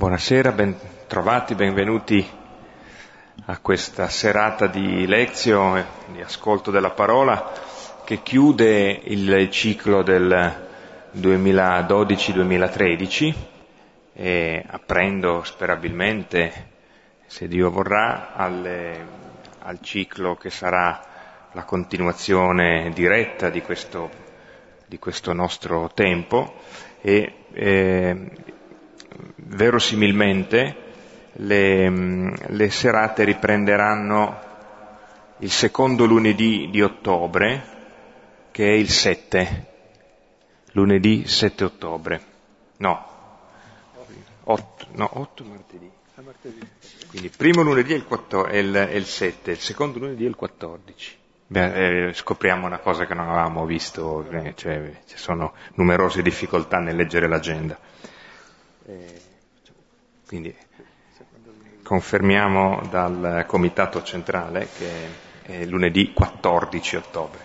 Buonasera, ben trovati, benvenuti a questa serata di lezione, di ascolto della parola che chiude il ciclo del 2012-2013 e apprendo sperabilmente, se Dio vorrà, alle, al ciclo che sarà la continuazione diretta di questo, di questo nostro tempo e eh, verosimilmente le, le serate riprenderanno il secondo lunedì di ottobre, che è il 7, lunedì 7 ottobre. No, 8, no, 8 martedì. Quindi il primo lunedì è il, 14, è, il, è il 7, il secondo lunedì è il 14. Beh, eh, scopriamo una cosa che non avevamo visto, eh, cioè ci sono numerose difficoltà nel leggere l'agenda. Eh, quindi confermiamo dal Comitato Centrale che è lunedì 14 ottobre.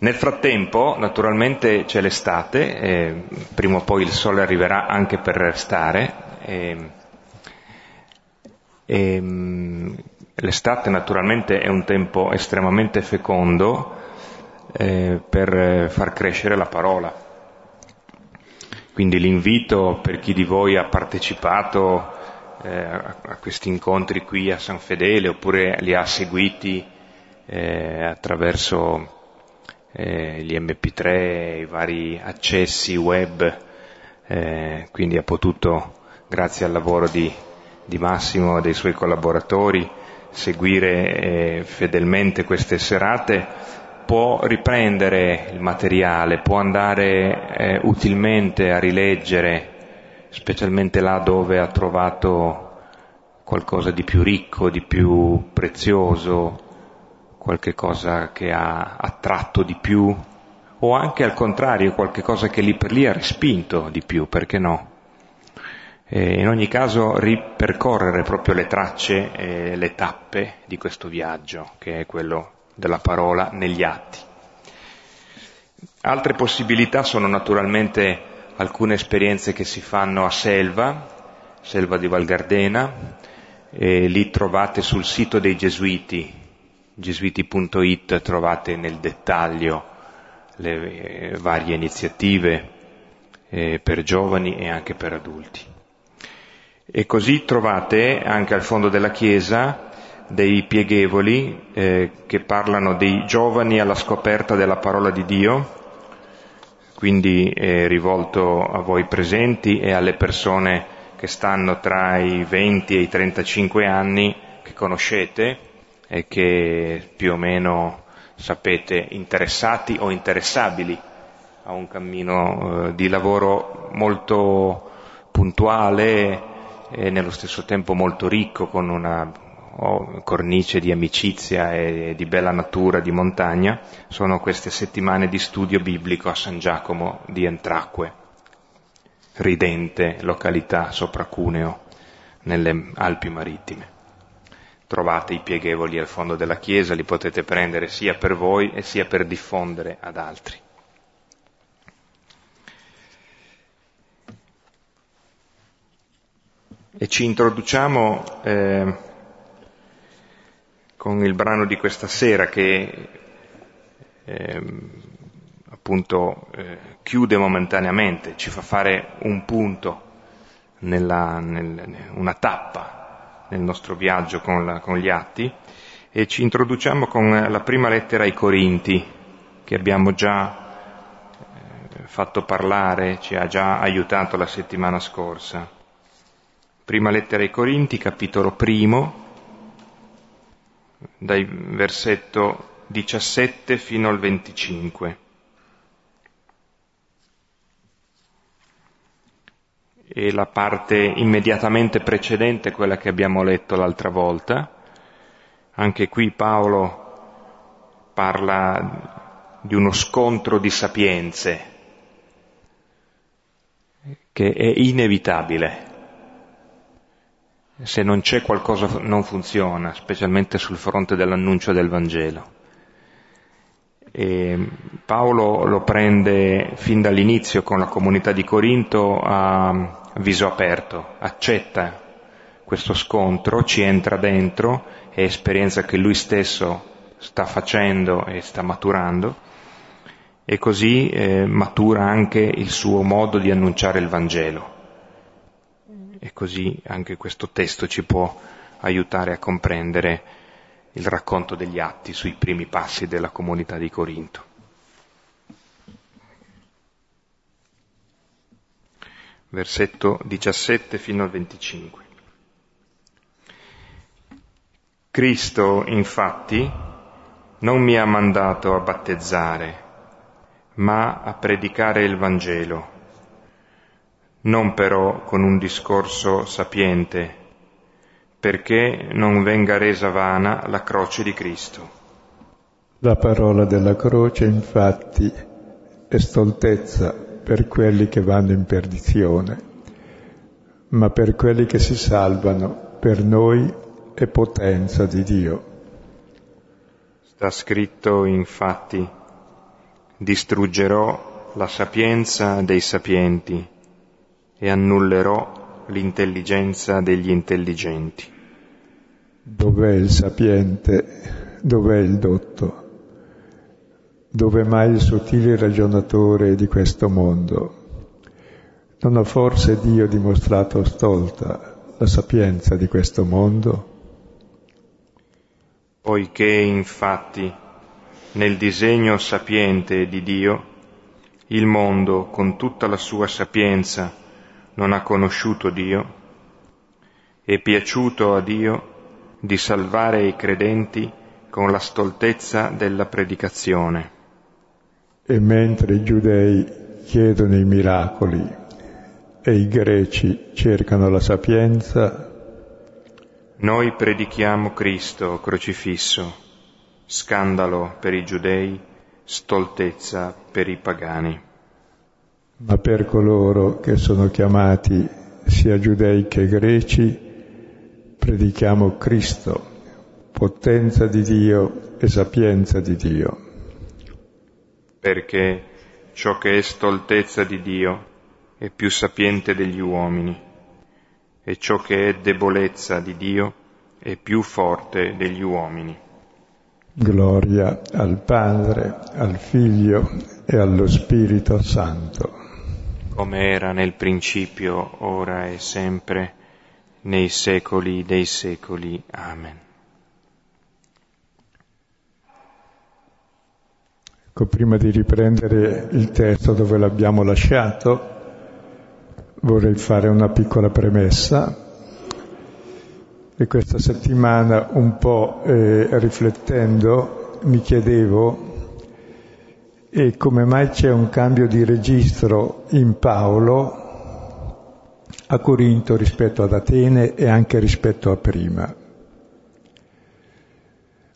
Nel frattempo, naturalmente, c'è l'estate, eh, prima o poi il sole arriverà anche per restare. E, e, l'estate naturalmente è un tempo estremamente fecondo eh, per far crescere la parola. Quindi l'invito per chi di voi ha partecipato eh, a, questi incontri qui a San Fedele oppure li ha seguiti eh, attraverso eh, gli MP3, i vari accessi web, eh, quindi ha potuto, grazie al lavoro di, di Massimo e dei suoi collaboratori, seguire eh, fedelmente queste serate, può riprendere il materiale, può andare eh, utilmente a rileggere specialmente là dove ha trovato qualcosa di più ricco, di più prezioso, qualche cosa che ha attratto di più, o anche al contrario, qualche cosa che lì per lì ha respinto di più, perché no? E in ogni caso ripercorrere proprio le tracce e le tappe di questo viaggio, che è quello della parola negli atti. Altre possibilità sono naturalmente alcune esperienze che si fanno a Selva, Selva di Val Gardena, e lì trovate sul sito dei Gesuiti, gesuiti.it, trovate nel dettaglio le eh, varie iniziative eh, per giovani e anche per adulti. E così trovate anche al fondo della chiesa dei pieghevoli eh, che parlano dei giovani alla scoperta della parola di Dio, quindi è rivolto a voi presenti e alle persone che stanno tra i 20 e i 35 anni che conoscete e che più o meno sapete interessati o interessabili a un cammino eh, di lavoro molto puntuale e nello stesso tempo molto ricco con una cornice di amicizia e di bella natura di montagna, sono queste settimane di studio biblico a San Giacomo di Entracque, ridente località sopra Cuneo, nelle Alpi Marittime. Trovate i pieghevoli al fondo della chiesa, li potete prendere sia per voi e sia per diffondere ad altri. E ci introduciamo eh, con il brano di questa sera che eh, appunto eh, chiude momentaneamente, ci fa fare un punto, nella, nel, una tappa nel nostro viaggio con, la, con gli atti e ci introduciamo con la prima lettera ai Corinti che abbiamo già eh, fatto parlare, ci ha già aiutato la settimana scorsa. Prima lettera ai Corinti, capitolo primo, dal versetto 17 fino al 25. E la parte immediatamente precedente, quella che abbiamo letto l'altra volta, anche qui Paolo parla di uno scontro di sapienze che è inevitabile se non c'è qualcosa non funziona, specialmente sul fronte dell'annuncio del Vangelo. E Paolo lo prende fin dall'inizio con la comunità di Corinto a viso aperto, accetta questo scontro, ci entra dentro, è esperienza che lui stesso sta facendo e sta maturando e così eh, matura anche il suo modo di annunciare il Vangelo. E così anche questo testo ci può aiutare a comprendere il racconto degli atti sui primi passi della comunità di Corinto. Versetto 17 fino al 25. Cristo, infatti, non mi ha mandato a battezzare, ma a predicare il Vangelo, non però con un discorso sapiente, perché non venga resa vana la croce di Cristo. La parola della croce, infatti, è stoltezza per quelli che vanno in perdizione, ma per quelli che si salvano, per noi è potenza di Dio. Sta scritto infatti, distruggerò la sapienza dei sapienti e annullerò l'intelligenza degli intelligenti. Dov'è il sapiente? Dov'è il dotto? Dove mai il sottile ragionatore di questo mondo? Non ha forse Dio dimostrato stolta la sapienza di questo mondo? Poiché infatti nel disegno sapiente di Dio, il mondo con tutta la sua sapienza non ha conosciuto Dio, è piaciuto a Dio di salvare i credenti con la stoltezza della predicazione. E mentre i giudei chiedono i miracoli e i greci cercano la sapienza, noi predichiamo Cristo crocifisso scandalo per i giudei, stoltezza per i pagani. Ma per coloro che sono chiamati sia giudei che greci, predichiamo Cristo, potenza di Dio e sapienza di Dio. Perché ciò che è stoltezza di Dio è più sapiente degli uomini, e ciò che è debolezza di Dio è più forte degli uomini. Gloria al Padre, al Figlio e allo Spirito Santo. Come era nel principio, ora e sempre, nei secoli dei secoli. Amen. Ecco, prima di riprendere il testo dove l'abbiamo lasciato, vorrei fare una piccola premessa e questa settimana un po' eh, riflettendo mi chiedevo e come mai c'è un cambio di registro in Paolo a Corinto rispetto ad Atene e anche rispetto a prima.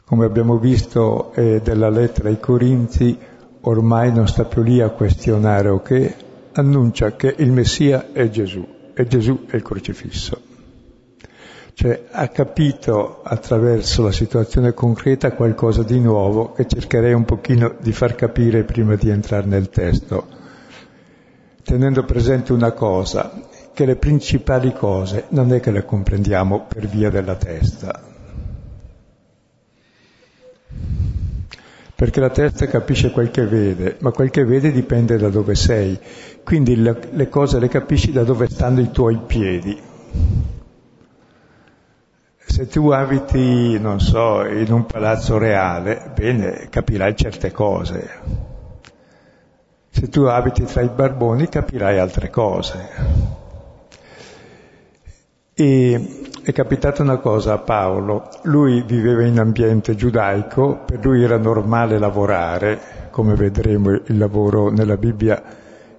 Come abbiamo visto eh, della lettera ai Corinzi, ormai non sta più lì a questionare o che annuncia che il Messia è Gesù e Gesù è il crocifisso. Cioè ha capito attraverso la situazione concreta qualcosa di nuovo che cercherei un pochino di far capire prima di entrare nel testo, tenendo presente una cosa, che le principali cose non è che le comprendiamo per via della testa. Perché la testa capisce quel che vede, ma quel che vede dipende da dove sei. Quindi le, le cose le capisci da dove stanno i tuoi piedi. Se tu abiti, non so, in un palazzo reale, bene, capirai certe cose. Se tu abiti tra i barboni, capirai altre cose. E è capitata una cosa a Paolo, lui viveva in ambiente giudaico, per lui era normale lavorare, come vedremo il lavoro nella Bibbia,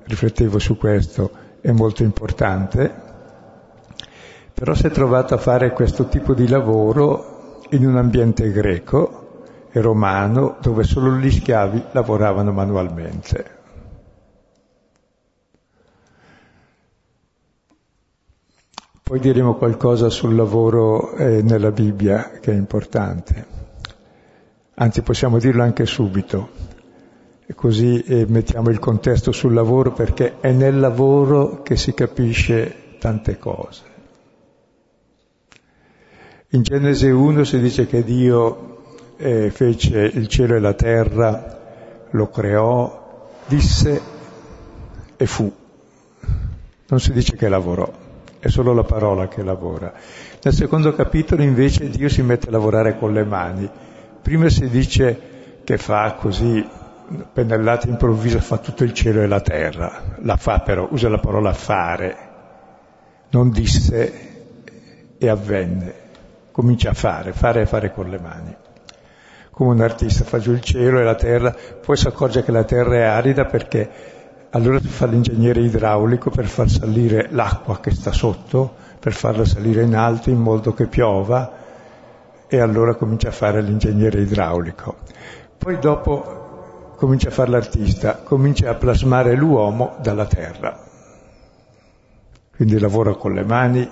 riflettevo su questo, è molto importante, però si è trovato a fare questo tipo di lavoro in un ambiente greco e romano dove solo gli schiavi lavoravano manualmente. Poi diremo qualcosa sul lavoro eh, nella Bibbia che è importante. Anzi, possiamo dirlo anche subito. E così eh, mettiamo il contesto sul lavoro perché è nel lavoro che si capisce tante cose. In Genesi 1 si dice che Dio eh, fece il cielo e la terra, lo creò, disse e fu. Non si dice che lavorò, è solo la parola che lavora. Nel secondo capitolo invece Dio si mette a lavorare con le mani. Prima si dice che fa così, pennellata improvvisa, fa tutto il cielo e la terra. La fa però, usa la parola fare, non disse e avvenne comincia a fare, fare e fare con le mani. Come un artista fa giù il cielo e la terra, poi si accorge che la terra è arida perché allora si fa l'ingegnere idraulico per far salire l'acqua che sta sotto, per farla salire in alto in modo che piova e allora comincia a fare l'ingegnere idraulico. Poi dopo comincia a fare l'artista, comincia a plasmare l'uomo dalla terra. Quindi lavora con le mani,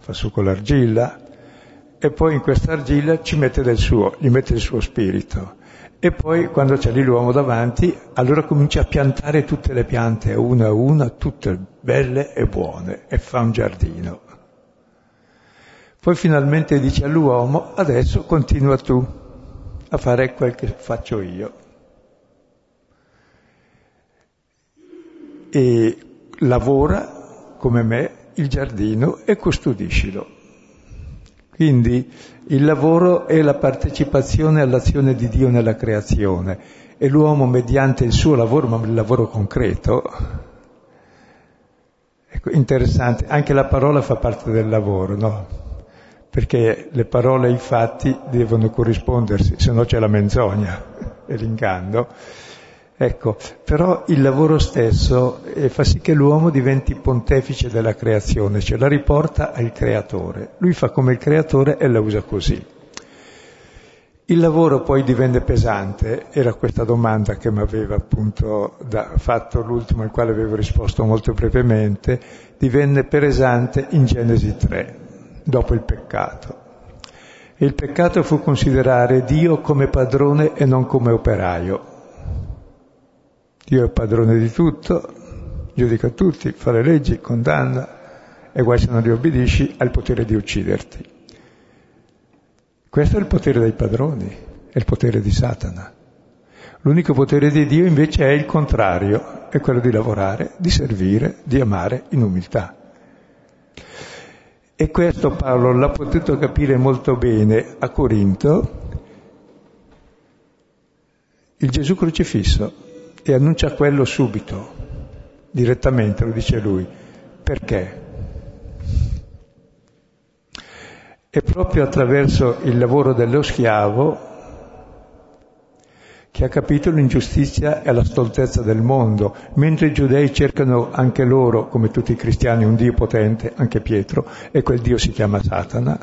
fa su con l'argilla, e poi in questa argilla ci mette del suo, gli mette il suo spirito. E poi quando c'è lì l'uomo davanti, allora comincia a piantare tutte le piante, una a una, tutte belle e buone, e fa un giardino. Poi finalmente dice all'uomo, adesso continua tu a fare quel che faccio io. E lavora come me il giardino e custodiscilo. Quindi il lavoro è la partecipazione all'azione di Dio nella creazione e l'uomo mediante il suo lavoro, ma il lavoro concreto, ecco, interessante, anche la parola fa parte del lavoro, no? Perché le parole e i fatti devono corrispondersi, se no c'è la menzogna e l'inganno. Ecco, però il lavoro stesso eh, fa sì che l'uomo diventi pontefice della creazione, cioè la riporta al creatore. Lui fa come il creatore e la usa così. Il lavoro poi divenne pesante, era questa domanda che mi aveva appunto da, fatto l'ultimo, al quale avevo risposto molto brevemente, divenne pesante in Genesi 3, dopo il peccato. E il peccato fu considerare Dio come padrone e non come operaio. Dio è padrone di tutto, giudica tutti, fa le leggi, condanna e guai se non gli obbedisci, ha il potere di ucciderti. Questo è il potere dei padroni, è il potere di Satana. L'unico potere di Dio invece è il contrario, è quello di lavorare, di servire, di amare in umiltà. E questo Paolo l'ha potuto capire molto bene a Corinto, il Gesù crocifisso e annuncia quello subito, direttamente, lo dice lui. Perché? È proprio attraverso il lavoro dello schiavo che ha capito l'ingiustizia e la stoltezza del mondo, mentre i giudei cercano anche loro, come tutti i cristiani, un Dio potente, anche Pietro, e quel Dio si chiama Satana.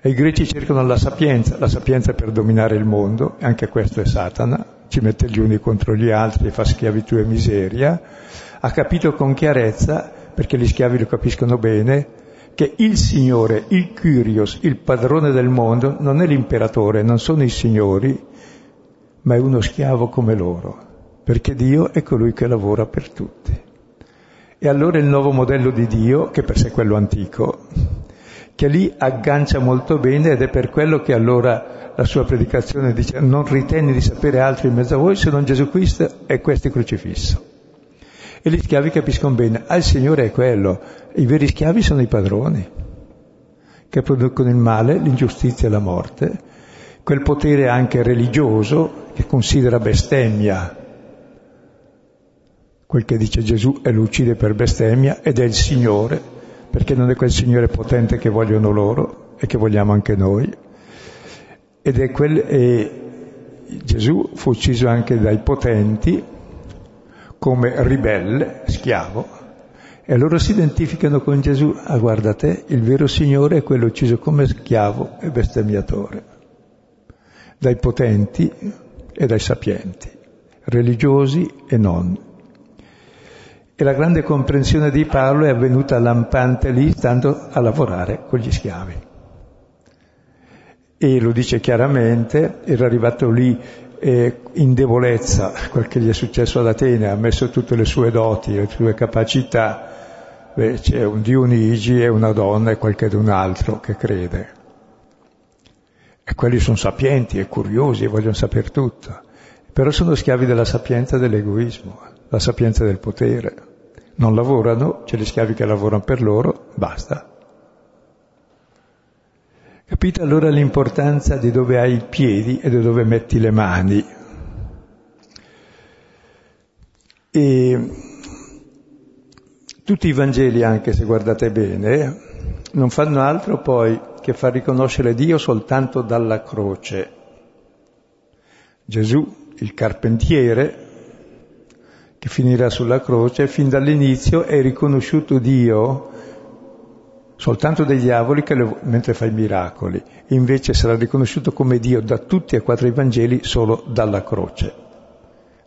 E i greci cercano la sapienza, la sapienza per dominare il mondo, e anche questo è Satana ci mette gli uni contro gli altri, fa schiavitù e miseria, ha capito con chiarezza, perché gli schiavi lo capiscono bene, che il Signore, il Kyrios, il padrone del mondo, non è l'imperatore, non sono i signori, ma è uno schiavo come loro, perché Dio è colui che lavora per tutti. E allora il nuovo modello di Dio, che per sé è quello antico, che lì aggancia molto bene ed è per quello che allora la sua predicazione dice non ritenni di sapere altro in mezzo a voi se non Gesù Cristo e questo è crocifisso. E gli schiavi capiscono bene, ah il Signore è quello, i veri schiavi sono i padroni, che producono il male, l'ingiustizia e la morte, quel potere anche religioso che considera bestemmia quel che dice Gesù e lo uccide per bestemmia ed è il Signore, perché non è quel Signore potente che vogliono loro e che vogliamo anche noi. Ed è quel, e Gesù fu ucciso anche dai potenti come ribelle, schiavo, e loro si identificano con Gesù. Ah, guarda te, il vero Signore è quello ucciso come schiavo e bestemmiatore, dai potenti e dai sapienti, religiosi e non. E la grande comprensione di Paolo è avvenuta lampante lì, stando a lavorare con gli schiavi e lo dice chiaramente, era arrivato lì e in debolezza, quel che gli è successo ad Atene, ha messo tutte le sue doti, le sue capacità, beh, c'è un Dionigi e una donna e qualche d'un altro che crede. E quelli sono sapienti e curiosi e vogliono sapere tutto, però sono schiavi della sapienza dell'egoismo, la sapienza del potere. Non lavorano, c'è gli schiavi che lavorano per loro, basta. Capite allora l'importanza di dove hai i piedi e di dove metti le mani. E tutti i Vangeli, anche se guardate bene, non fanno altro poi che far riconoscere Dio soltanto dalla croce. Gesù, il carpentiere, che finirà sulla croce, fin dall'inizio è riconosciuto Dio soltanto dai diavoli lo, mentre fa i miracoli, invece sarà riconosciuto come Dio da tutti e quattro i Vangeli solo dalla croce.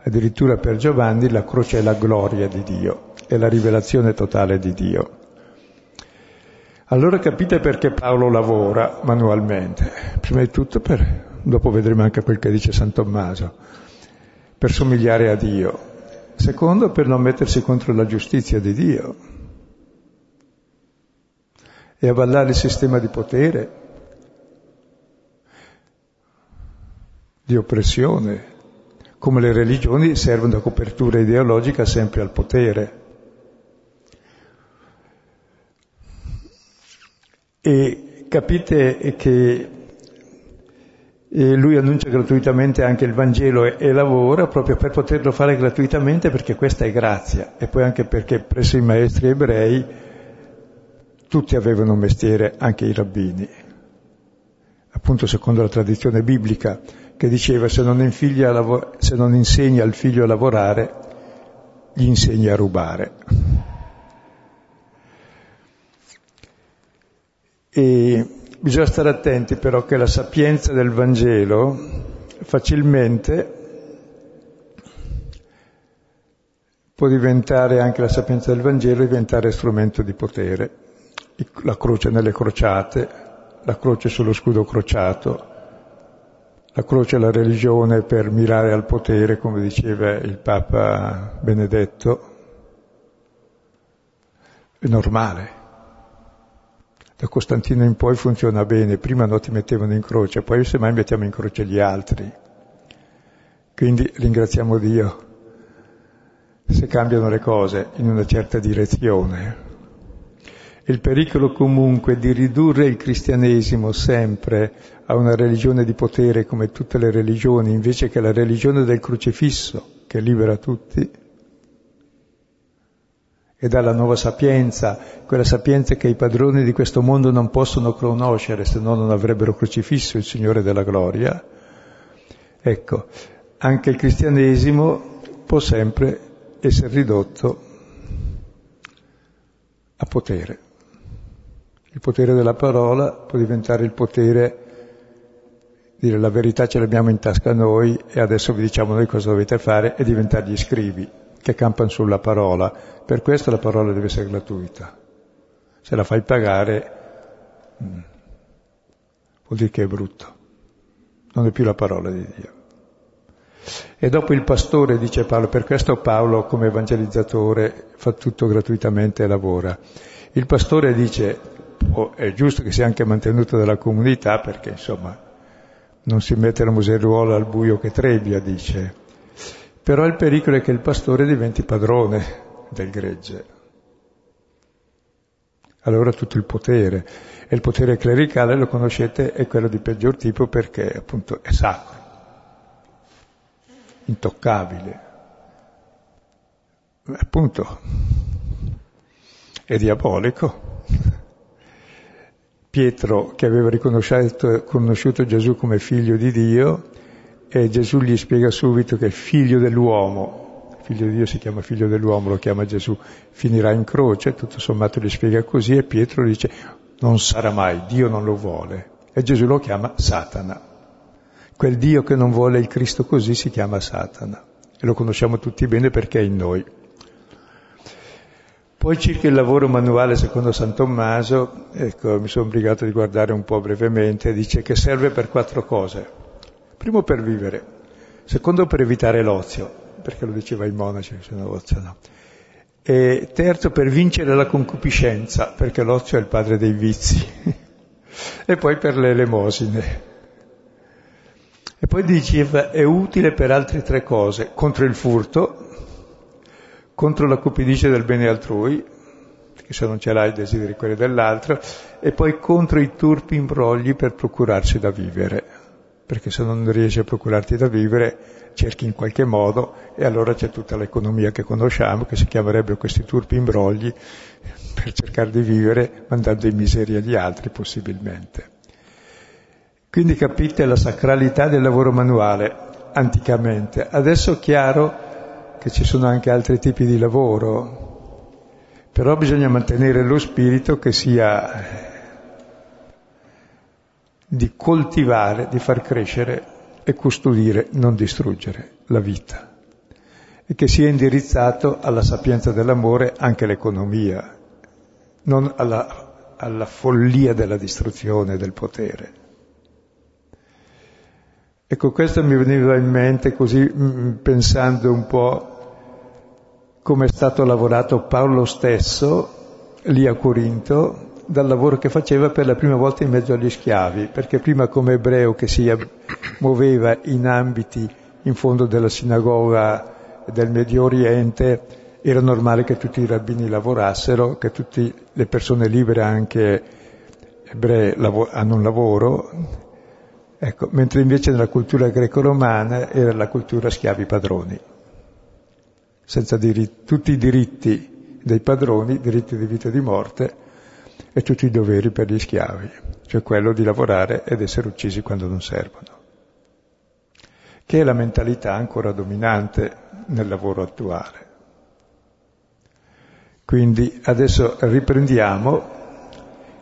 Addirittura per Giovanni la croce è la gloria di Dio, è la rivelazione totale di Dio. Allora capite perché Paolo lavora manualmente. Prima di tutto per, dopo vedremo anche quel che dice San Tommaso, per somigliare a Dio. Secondo, per non mettersi contro la giustizia di Dio e avallare il sistema di potere, di oppressione, come le religioni servono da copertura ideologica sempre al potere. E capite che lui annuncia gratuitamente anche il Vangelo e, e, lavora proprio per poterlo fare gratuitamente perché questa è grazia e poi anche perché presso i maestri ebrei tutti avevano un mestiere, anche i rabbini, appunto secondo la tradizione biblica che diceva se non, lavor- se non insegna al figlio a lavorare, gli insegna a rubare. E bisogna stare attenti però che la sapienza del Vangelo facilmente può diventare, anche la sapienza del Vangelo, diventare strumento di potere. La croce nelle crociate, la croce sullo scudo crociato, la croce è la religione per mirare al potere, come diceva il Papa Benedetto. È normale. Da Costantino in poi funziona bene, prima non ti mettevano in croce, poi semmai mettiamo in croce gli altri. Quindi ringraziamo Dio se cambiano le cose in una certa direzione. Il pericolo comunque di ridurre il cristianesimo sempre a una religione di potere come tutte le religioni, invece che la religione del crocifisso che libera tutti, e dalla nuova sapienza, quella sapienza che i padroni di questo mondo non possono conoscere se no non avrebbero crocifisso il Signore della gloria. Ecco, anche il cristianesimo può sempre essere ridotto a potere. Il potere della parola può diventare il potere dire la verità ce l'abbiamo in tasca noi e adesso vi diciamo noi cosa dovete fare e diventare gli scrivi che campano sulla parola. Per questo la parola deve essere gratuita. Se la fai pagare mm, vuol dire che è brutto. Non è più la parola di Dio. E dopo il pastore, dice Paolo, per questo Paolo come evangelizzatore fa tutto gratuitamente e lavora. Il pastore dice, oh, è giusto che sia anche mantenuto dalla comunità perché insomma non si mette la museruola al buio che trebbia, dice. Però il pericolo è che il pastore diventi padrone del gregge. Allora tutto il potere. E il potere clericale, lo conoscete, è quello di peggior tipo perché appunto è sacro, intoccabile. Appunto, è diabolico. Pietro, che aveva riconosciuto Gesù come figlio di Dio, e Gesù gli spiega subito che il figlio dell'uomo, figlio di Dio si chiama figlio dell'uomo, lo chiama Gesù, finirà in croce, tutto sommato gli spiega così e Pietro dice non sarà mai, Dio non lo vuole. E Gesù lo chiama Satana. Quel Dio che non vuole il Cristo così si chiama Satana. E lo conosciamo tutti bene perché è in noi. Poi circa il lavoro manuale secondo San Tommaso, ecco, mi sono obbligato di guardare un po' brevemente, dice che serve per quattro cose. Primo per vivere, Secondo per evitare l'ozio, perché lo diceva i monaci, se no ozio no. E terzo per vincere la concupiscenza, perché l'ozio è il padre dei vizi. e poi per le elemosine. E poi diceva è utile per altre tre cose, contro il furto, contro la cupidice del bene altrui, che se non ce l'hai desideri quelli dell'altro, e poi contro i turpi imbrogli per procurarsi da vivere, perché se non riesci a procurarti da vivere cerchi in qualche modo e allora c'è tutta l'economia che conosciamo che si chiamerebbe questi turpi imbrogli per cercare di vivere mandando in miseria gli altri possibilmente. Quindi capite la sacralità del lavoro manuale anticamente. Adesso è chiaro che ci sono anche altri tipi di lavoro, però bisogna mantenere lo spirito che sia di coltivare, di far crescere e custodire, non distruggere la vita e che sia indirizzato alla sapienza dell'amore anche l'economia, non alla, alla follia della distruzione del potere. Ecco, questo mi veniva in mente così mm, pensando un po' come è stato lavorato Paolo stesso lì a Corinto dal lavoro che faceva per la prima volta in mezzo agli schiavi, perché prima come ebreo che si muoveva in ambiti in fondo della sinagoga del Medio Oriente, era normale che tutti i rabbini lavorassero, che tutte le persone libere, anche ebree, hanno un lavoro, ecco, mentre invece nella cultura greco-romana era la cultura schiavi padroni. Senza diritti, tutti i diritti dei padroni, diritti di vita e di morte, e tutti i doveri per gli schiavi, cioè quello di lavorare ed essere uccisi quando non servono, che è la mentalità ancora dominante nel lavoro attuale. Quindi adesso riprendiamo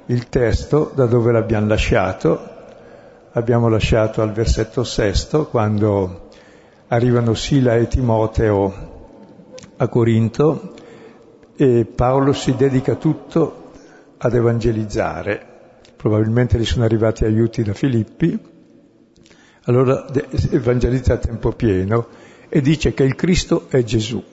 il testo da dove l'abbiamo lasciato, abbiamo lasciato al versetto sesto quando arrivano Sila e Timoteo a Corinto e Paolo si dedica tutto ad evangelizzare. Probabilmente gli sono arrivati aiuti da Filippi, allora evangelizza a tempo pieno e dice che il Cristo è Gesù.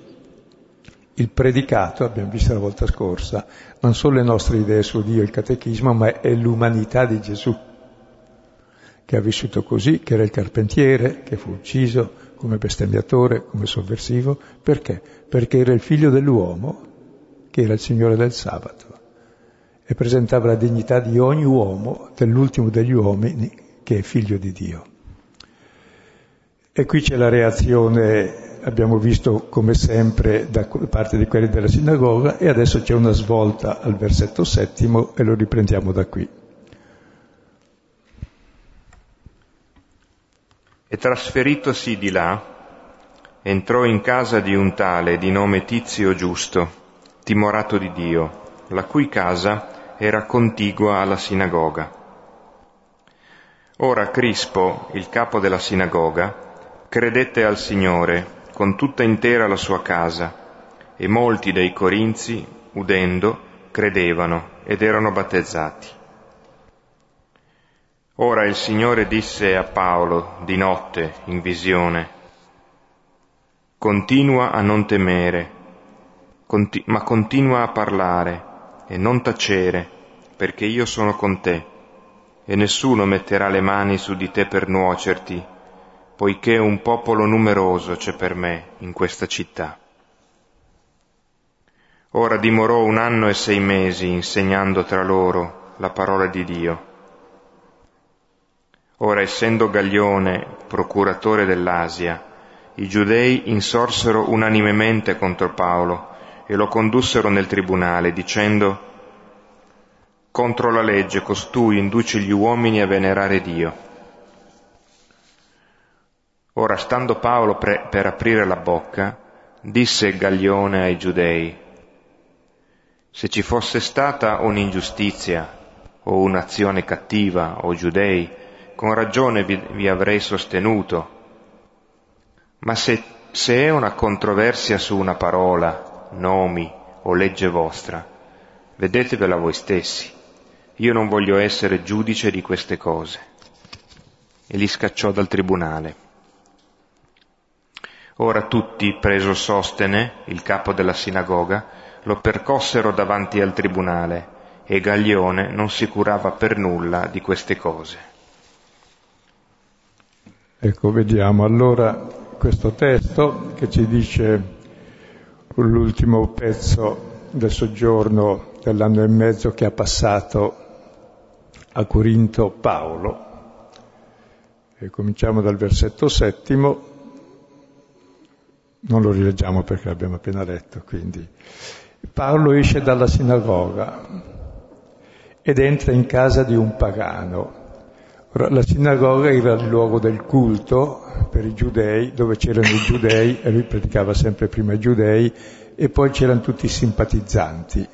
Il predicato, abbiamo visto la volta scorsa, non sono le nostre idee su Dio, il catechismo, ma è l'umanità di Gesù, che ha vissuto così, che era il carpentiere, che fu ucciso, come bestemmiatore, come sovversivo. Perché? Perché era il figlio dell'uomo, che era il Signore del sabato, e presentava la dignità di ogni uomo, dell'ultimo degli uomini, che è figlio di Dio. E qui c'è la reazione, abbiamo visto come sempre da parte di quelli della sinagoga, e adesso c'è una svolta al versetto settimo e lo riprendiamo da qui. E trasferitosi di là, entrò in casa di un tale di nome Tizio Giusto, timorato di Dio, la cui casa era contigua alla sinagoga. Ora Crispo, il capo della sinagoga, credette al Signore con tutta intera la sua casa, e molti dei corinzi, udendo, credevano ed erano battezzati. Ora il Signore disse a Paolo di notte in visione, continua a non temere, conti- ma continua a parlare e non tacere, perché io sono con te, e nessuno metterà le mani su di te per nuocerti, poiché un popolo numeroso c'è per me in questa città. Ora dimorò un anno e sei mesi insegnando tra loro la parola di Dio Ora, essendo Gaglione procuratore dell'Asia, i giudei insorsero unanimemente contro Paolo e lo condussero nel tribunale, dicendo contro la legge costui induce gli uomini a venerare Dio. Ora, stando Paolo pre- per aprire la bocca, disse Gaglione ai giudei, se ci fosse stata un'ingiustizia o un'azione cattiva, o giudei, con ragione vi, vi avrei sostenuto. Ma se, se è una controversia su una parola, nomi o legge vostra, vedetevela voi stessi. Io non voglio essere giudice di queste cose. E li scacciò dal tribunale. Ora tutti, preso Sostene, il capo della sinagoga, lo percossero davanti al tribunale e Gaglione non si curava per nulla di queste cose. Ecco, vediamo allora questo testo che ci dice l'ultimo pezzo del soggiorno dell'anno e mezzo che ha passato a Corinto Paolo. E cominciamo dal versetto settimo, non lo rileggiamo perché l'abbiamo appena letto, quindi Paolo esce dalla sinagoga ed entra in casa di un pagano. La sinagoga era il luogo del culto per i giudei, dove c'erano i giudei, e lui predicava sempre prima i giudei, e poi c'erano tutti i simpatizzanti.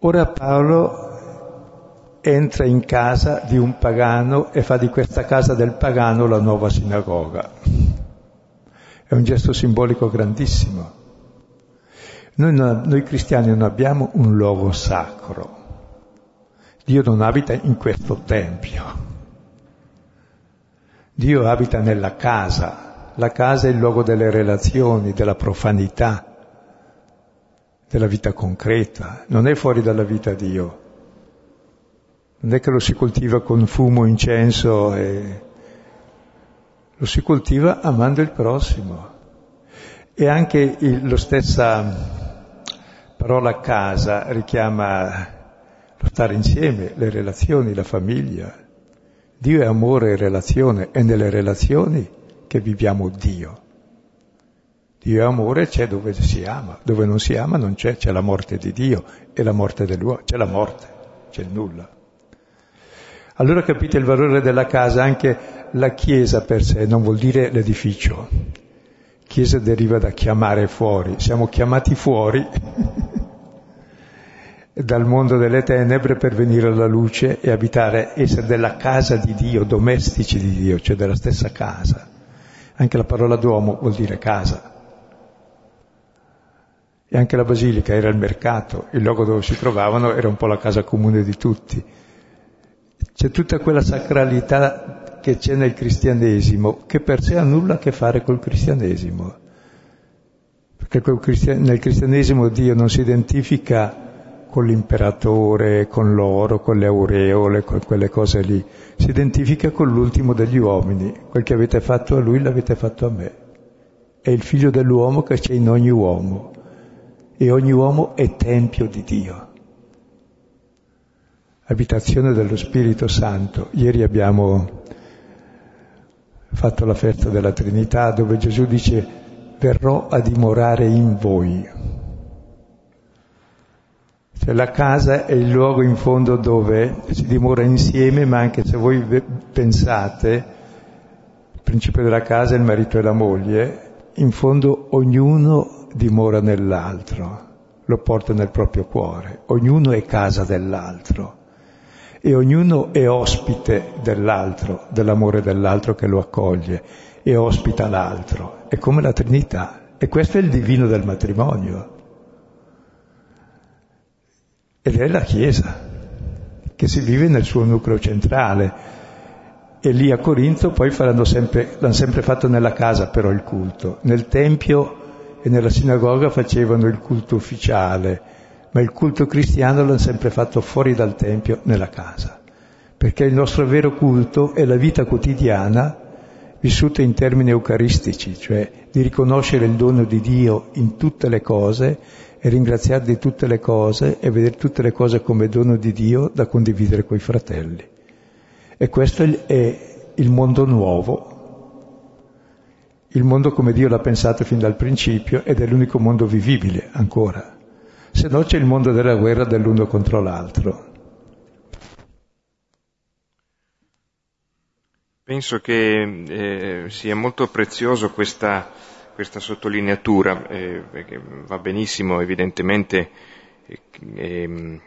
Ora Paolo entra in casa di un pagano e fa di questa casa del pagano la nuova sinagoga. È un gesto simbolico grandissimo. Noi, noi cristiani non abbiamo un luogo sacro. Dio non abita in questo tempio. Dio abita nella casa. La casa è il luogo delle relazioni, della profanità, della vita concreta. Non è fuori dalla vita Dio. Non è che lo si coltiva con fumo, incenso, e... lo si coltiva amando il prossimo. E anche il, lo stessa parola casa richiama lo stare insieme, le relazioni, la famiglia. Dio è amore e relazione, è nelle relazioni che viviamo Dio. Dio è amore, c'è dove si ama, dove non si ama non c'è, c'è la morte di Dio e la morte dell'uomo, c'è la morte, c'è il nulla. Allora capite il valore della casa, anche la chiesa per sé non vuol dire l'edificio. Chiesa deriva da chiamare fuori, siamo chiamati fuori dal mondo delle tenebre per venire alla luce e abitare, essere della casa di Dio, domestici di Dio, cioè della stessa casa. Anche la parola Duomo vuol dire casa. E anche la basilica era il mercato, il luogo dove si trovavano era un po' la casa comune di tutti. C'è tutta quella sacralità che c'è nel cristianesimo, che per sé ha nulla a che fare col cristianesimo. Perché nel cristianesimo Dio non si identifica con l'imperatore, con l'oro, con le aureole, con quelle cose lì. Si identifica con l'ultimo degli uomini. Quel che avete fatto a lui l'avete fatto a me. È il figlio dell'uomo che c'è in ogni uomo. E ogni uomo è tempio di Dio abitazione dello Spirito Santo. Ieri abbiamo fatto la festa della Trinità dove Gesù dice verrò a dimorare in voi. Cioè la casa è il luogo in fondo dove si dimora insieme, ma anche se voi pensate, il principio della casa è il marito e la moglie, in fondo ognuno dimora nell'altro, lo porta nel proprio cuore, ognuno è casa dell'altro e ognuno è ospite dell'altro, dell'amore dell'altro che lo accoglie e ospita l'altro. È come la Trinità. E questo è il divino del matrimonio. Ed è la Chiesa, che si vive nel suo nucleo centrale. E lì a Corinto poi sempre, l'hanno sempre fatto nella casa però il culto. Nel Tempio e nella sinagoga facevano il culto ufficiale, ma il culto cristiano l'hanno sempre fatto fuori dal Tempio, nella casa, perché il nostro vero culto è la vita quotidiana vissuta in termini eucaristici, cioè di riconoscere il dono di Dio in tutte le cose e ringraziare di tutte le cose e vedere tutte le cose come dono di Dio da condividere coi fratelli. E questo è il mondo nuovo, il mondo come Dio l'ha pensato fin dal principio ed è l'unico mondo vivibile ancora se no c'è il mondo della guerra dell'uno contro l'altro. Penso che eh, sia molto prezioso questa, questa sottolineatura, eh, va benissimo evidentemente eh, ehm,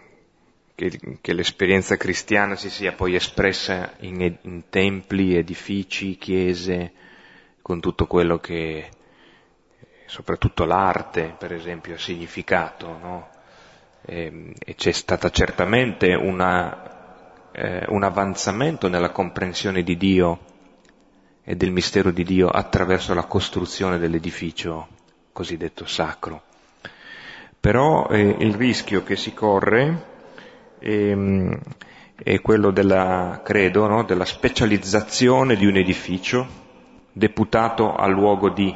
che, che, l'esperienza cristiana si sia poi espressa in, in templi, edifici, chiese, con tutto quello che soprattutto l'arte, per esempio, ha significato, no? e, ehm, e, c'è stata certamente una, eh, un avanzamento nella comprensione di Dio e del mistero di Dio attraverso la costruzione dell'edificio cosiddetto sacro. Però eh, il rischio che si corre eh, è quello della, credo, no? della specializzazione di un edificio deputato al luogo di.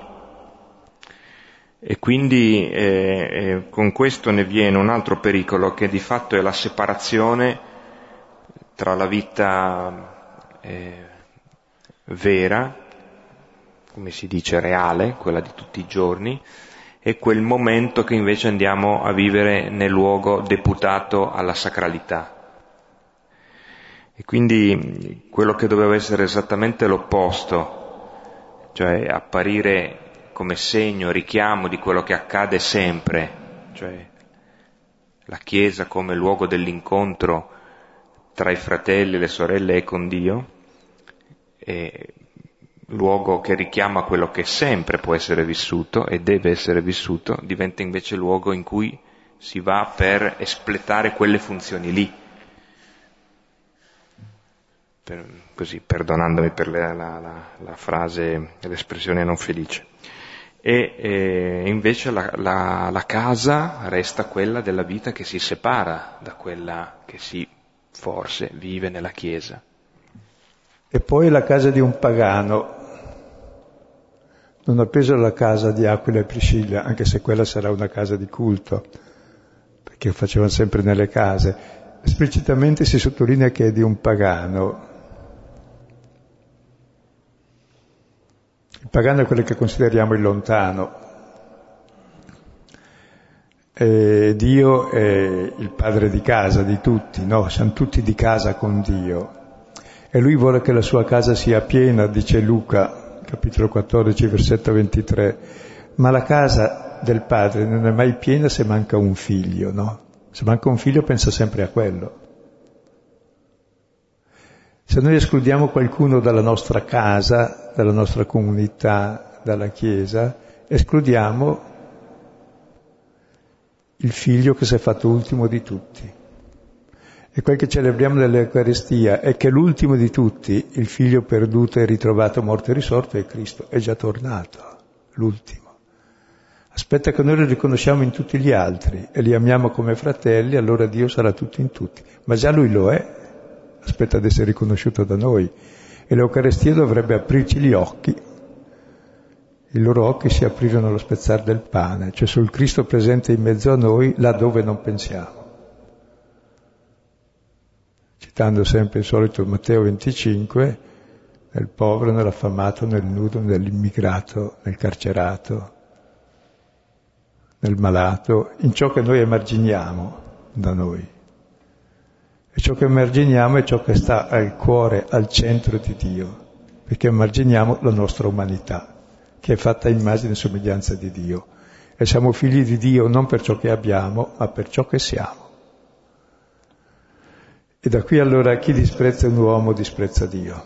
E quindi eh, eh, con questo ne viene un altro pericolo che di fatto è la separazione tra la vita eh, vera, come si dice reale, quella di tutti i giorni, è quel momento che invece andiamo a vivere nel luogo deputato alla sacralità. E quindi quello che doveva essere esattamente l'opposto, cioè apparire come segno, richiamo di quello che accade sempre, cioè la Chiesa come luogo dell'incontro tra i fratelli e le sorelle e con Dio, e luogo che richiama quello che sempre può essere vissuto e deve essere vissuto, diventa invece luogo in cui si va per espletare quelle funzioni lì. Per, così, perdonandomi per la, la, la, la frase, l'espressione non felice. E, e invece la casa resta quella della vita che si separa da quella che si forse vive nella Chiesa. E poi la casa di un pagano. Non ho preso la casa di Aquila e Priscilla, anche se quella sarà una casa di culto, perché facevano sempre nelle case. Esplicitamente si sottolinea che è di un pagano. Il pagano è quello che consideriamo il lontano. E Dio è il padre di casa di tutti, no? Siamo tutti di casa con Dio e lui vuole che la sua casa sia piena, dice Luca, capitolo 14, versetto 23, ma la casa del padre non è mai piena se manca un figlio, no? Se manca un figlio pensa sempre a quello. Se noi escludiamo qualcuno dalla nostra casa, dalla nostra comunità, dalla Chiesa, escludiamo il figlio che si è fatto ultimo di tutti. E quel che celebriamo nell'Eucaristia è che l'ultimo di tutti, il figlio perduto e ritrovato morto e risorto, è Cristo, è già tornato, l'ultimo. Aspetta che noi lo riconosciamo in tutti gli altri e li amiamo come fratelli, allora Dio sarà tutto in tutti. Ma già Lui lo è, aspetta di essere riconosciuto da noi. E l'Eucaristia dovrebbe aprirci gli occhi. I loro occhi si aprirono allo spezzare del pane, cioè sul Cristo presente in mezzo a noi, là dove non pensiamo citando sempre il solito Matteo 25, nel povero, nell'affamato, nel nudo, nell'immigrato, nel carcerato, nel malato, in ciò che noi emarginiamo da noi. E ciò che emarginiamo è ciò che sta al cuore, al centro di Dio, perché emarginiamo la nostra umanità, che è fatta immagine e somiglianza di Dio. E siamo figli di Dio non per ciò che abbiamo, ma per ciò che siamo. E da qui allora chi disprezza un uomo disprezza Dio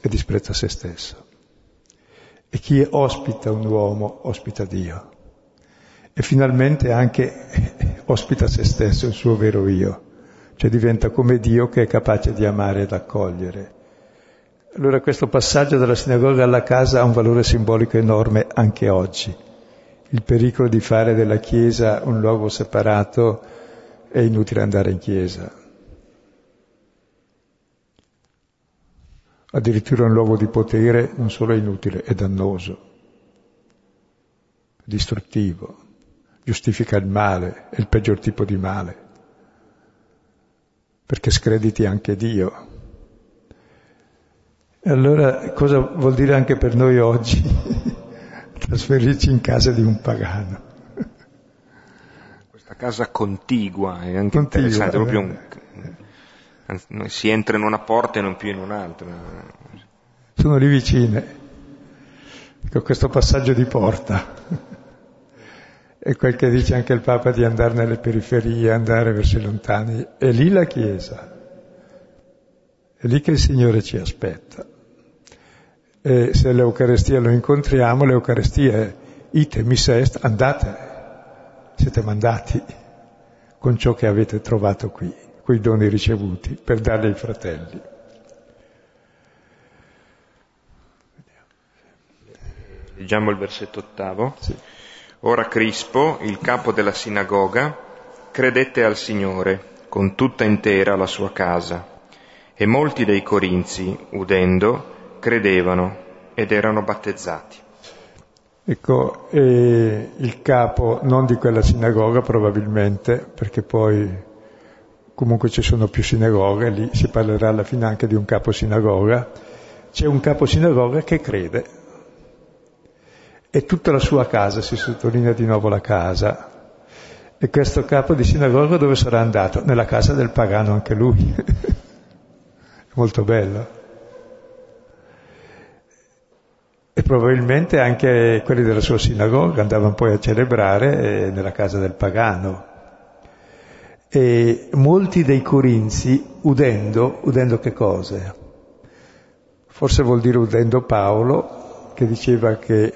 e disprezza se stesso. E chi ospita un uomo ospita Dio. E finalmente anche ospita se stesso, il suo vero io. Cioè diventa come Dio che è capace di amare ed accogliere. Allora questo passaggio dalla sinagoga alla casa ha un valore simbolico enorme anche oggi. Il pericolo di fare della Chiesa un luogo separato è inutile andare in Chiesa. Addirittura un luogo di potere non solo è inutile, è dannoso, distruttivo, giustifica il male, è il peggior tipo di male, perché screditi anche Dio. E allora cosa vuol dire anche per noi oggi trasferirci in casa di un pagano? Questa casa contigua è anche contigua, interessante, proprio un si entra in una porta e non più in un'altra. Sono lì vicine, con questo passaggio di porta. È quel che dice anche il Papa di andare nelle periferie, andare verso i lontani. È lì la Chiesa, è lì che il Signore ci aspetta. E se l'Eucarestia lo incontriamo, l'Eucarestia è ite missa est, andate, siete mandati con ciò che avete trovato qui quei doni ricevuti per darli ai fratelli. Leggiamo il versetto ottavo. Sì. Ora Crispo, il capo della sinagoga, credette al Signore con tutta intera la sua casa, e molti dei corinzi, udendo, credevano ed erano battezzati. Ecco, eh, il capo non di quella sinagoga probabilmente, perché poi comunque ci sono più sinagoghe, lì si parlerà alla fine anche di un capo sinagoga, c'è un capo sinagoga che crede e tutta la sua casa, si sottolinea di nuovo la casa. E questo capo di sinagoga dove sarà andato? Nella casa del pagano anche lui. Molto bello. E probabilmente anche quelli della sua sinagoga andavano poi a celebrare eh, nella casa del pagano. E molti dei corinzi, udendo, udendo che cose? Forse vuol dire udendo Paolo, che diceva che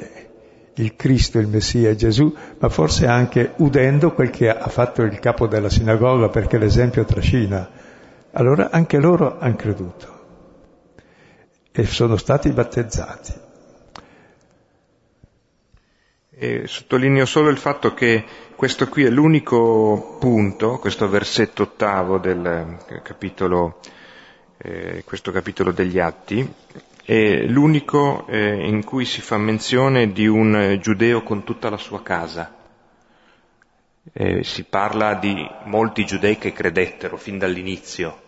il Cristo, il Messia, Gesù, ma forse anche udendo quel che ha fatto il capo della sinagoga perché l'esempio trascina. Allora anche loro hanno creduto e sono stati battezzati. E sottolineo solo il fatto che questo qui è l'unico punto, questo versetto ottavo del capitolo, eh, questo capitolo degli Atti, è l'unico eh, in cui si fa menzione di un eh, giudeo con tutta la sua casa. Eh, si parla di molti giudei che credettero fin dall'inizio,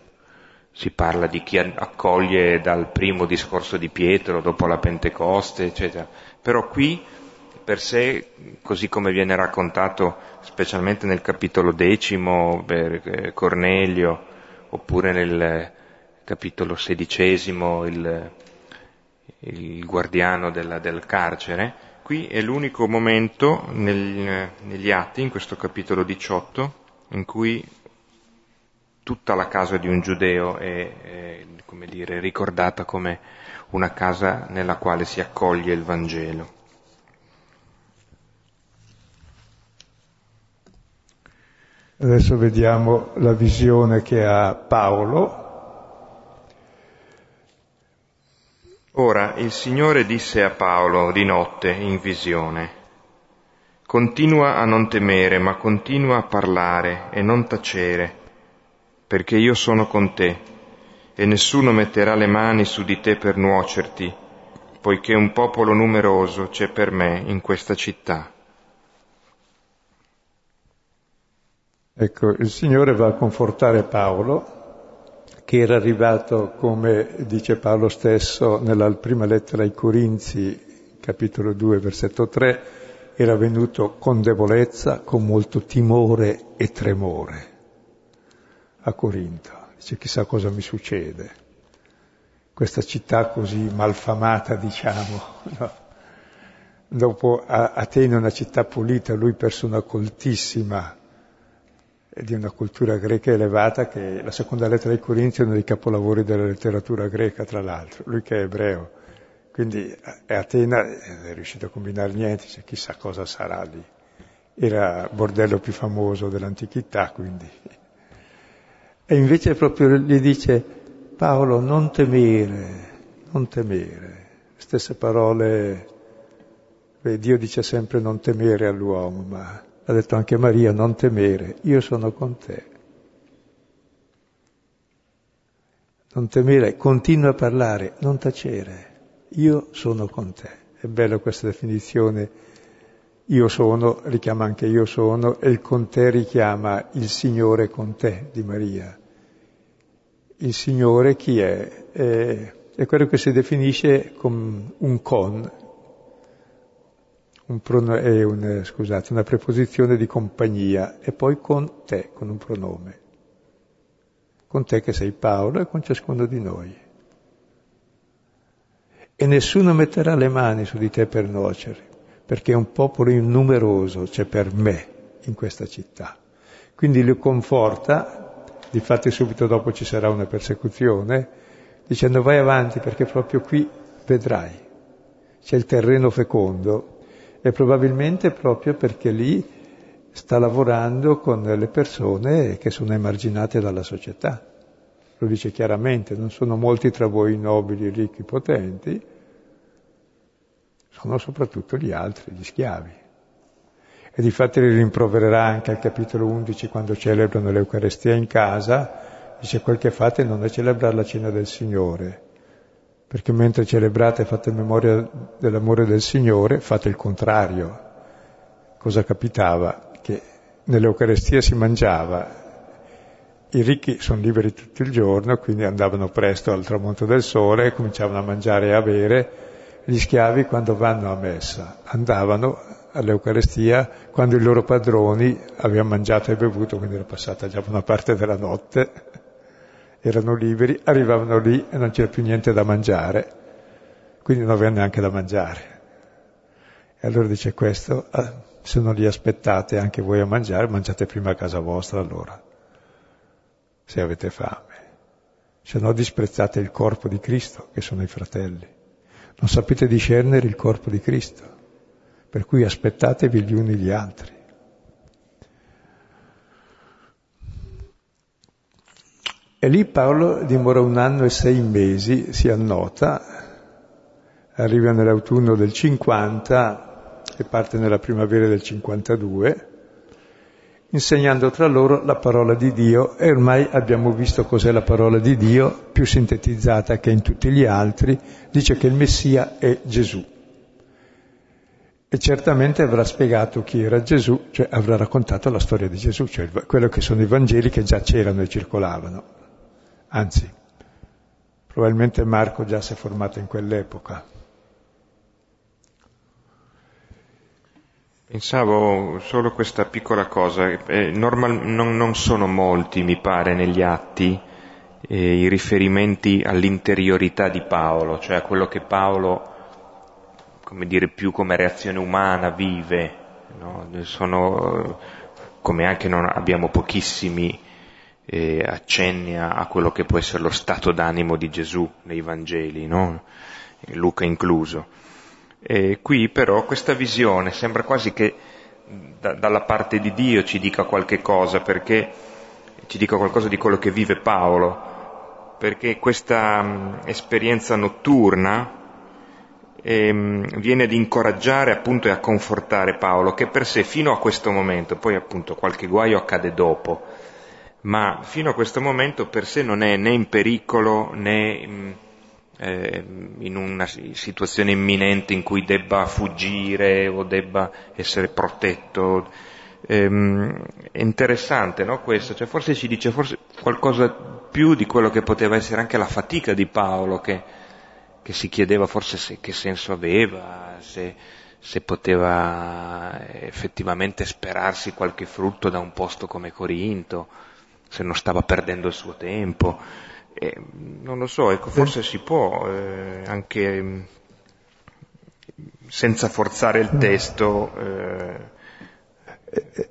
si parla di chi accoglie dal primo discorso di Pietro, dopo la Pentecoste, eccetera. Però qui, per sé, così come viene raccontato, specialmente nel capitolo decimo, per eh, Cornelio, oppure nel capitolo sedicesimo, il, il guardiano della, del carcere, qui è l'unico momento nel, negli atti, in questo capitolo 18, in cui tutta la casa di un giudeo è, è come dire, ricordata come una casa nella quale si accoglie il Vangelo. Adesso vediamo la visione che ha Paolo Ora il Signore disse a Paolo di notte in visione, Continua a non temere, ma continua a parlare e non tacere, perché io sono con te, e nessuno metterà le mani su di te per nuocerti, poiché un popolo numeroso c'è per me in questa città. Ecco, il Signore va a confortare Paolo che era arrivato, come dice Paolo stesso nella prima lettera ai Corinzi, capitolo 2, versetto 3, era venuto con debolezza, con molto timore e tremore a Corinto. Dice chissà cosa mi succede. Questa città così malfamata, diciamo, no? dopo Atene una città pulita, lui persona coltissima, di una cultura greca elevata che la seconda lettera ai Corinzi è uno dei capolavori della letteratura greca, tra l'altro, lui che è ebreo. Quindi a Atena è riuscito a combinare niente, cioè, chissà cosa sarà lì. Era il bordello più famoso dell'antichità, quindi. E invece proprio gli dice, Paolo, non temere, non temere. Stesse parole, beh, Dio dice sempre non temere all'uomo, ma ha detto anche Maria, non temere, io sono con te. Non temere, continua a parlare, non tacere, io sono con te. È bella questa definizione, io sono, richiama anche io sono, e il con te richiama il Signore con te di Maria. Il Signore chi è? È, è quello che si definisce come un con, un prono- è un, scusate, una preposizione di compagnia e poi con te, con un pronome. Con te che sei Paolo e con ciascuno di noi. E nessuno metterà le mani su di te per nuocere, perché un popolo numeroso c'è per me in questa città. Quindi lo conforta, difatti subito dopo ci sarà una persecuzione, dicendo vai avanti perché proprio qui vedrai, c'è il terreno fecondo e probabilmente proprio perché lì sta lavorando con le persone che sono emarginate dalla società. Lo dice chiaramente, non sono molti tra voi nobili, ricchi, potenti, sono soprattutto gli altri, gli schiavi. E difatti li rimprovererà anche al capitolo 11 quando celebrano l'Eucarestia in casa, dice quel che fate non è celebrare la cena del Signore, perché mentre celebrate e fate memoria dell'amore del Signore, fate il contrario. Cosa capitava? Che nell'Eucarestia si mangiava, i ricchi sono liberi tutto il giorno, quindi andavano presto al tramonto del sole, cominciavano a mangiare e a bere, gli schiavi quando vanno a messa andavano all'Eucarestia quando i loro padroni avevano mangiato e bevuto, quindi era passata già una parte della notte, erano liberi, arrivavano lì e non c'era più niente da mangiare, quindi non avevano neanche da mangiare. E allora dice questo, ah, se non li aspettate anche voi a mangiare, mangiate prima a casa vostra allora, se avete fame. Se no disprezzate il corpo di Cristo, che sono i fratelli. Non sapete discernere il corpo di Cristo per cui aspettatevi gli uni gli altri. E lì Paolo dimora un anno e sei mesi, si annota, arriva nell'autunno del 50 e parte nella primavera del 52, insegnando tra loro la parola di Dio e ormai abbiamo visto cos'è la parola di Dio, più sintetizzata che in tutti gli altri, dice che il Messia è Gesù. E certamente avrà spiegato chi era Gesù, cioè avrà raccontato la storia di Gesù, cioè quello che sono i Vangeli che già c'erano e circolavano. Anzi, probabilmente Marco già si è formato in quell'epoca. Pensavo solo questa piccola cosa, eh, normal, non, non, sono molti, mi pare, negli atti eh, i riferimenti all'interiorità di Paolo, cioè a quello che Paolo come dire, più come reazione umana, vive, no? sono, come anche non abbiamo pochissimi eh, accenni a, a, quello che può essere lo stato d'animo di Gesù nei Vangeli, no? Luca incluso. E qui però questa visione sembra quasi che da, dalla parte di Dio ci dica qualche cosa, perché ci dica qualcosa di quello che vive Paolo, perché questa mh, esperienza notturna, ehm, viene ad incoraggiare appunto e a confortare Paolo, che per sé fino a questo momento, poi appunto qualche guaio accade dopo, ma fino a questo momento per sé non è né in pericolo né mm, eh, in una situazione imminente in cui debba fuggire o debba essere protetto. Ehm, è interessante no, questo, cioè, forse ci dice forse qualcosa più di quello che poteva essere anche la fatica di Paolo, che che si chiedeva forse se, che senso aveva, se, se poteva effettivamente sperarsi qualche frutto da un posto come Corinto, se non stava perdendo il suo tempo. E, non lo so, ecco, forse si può eh, anche senza forzare il testo. Eh...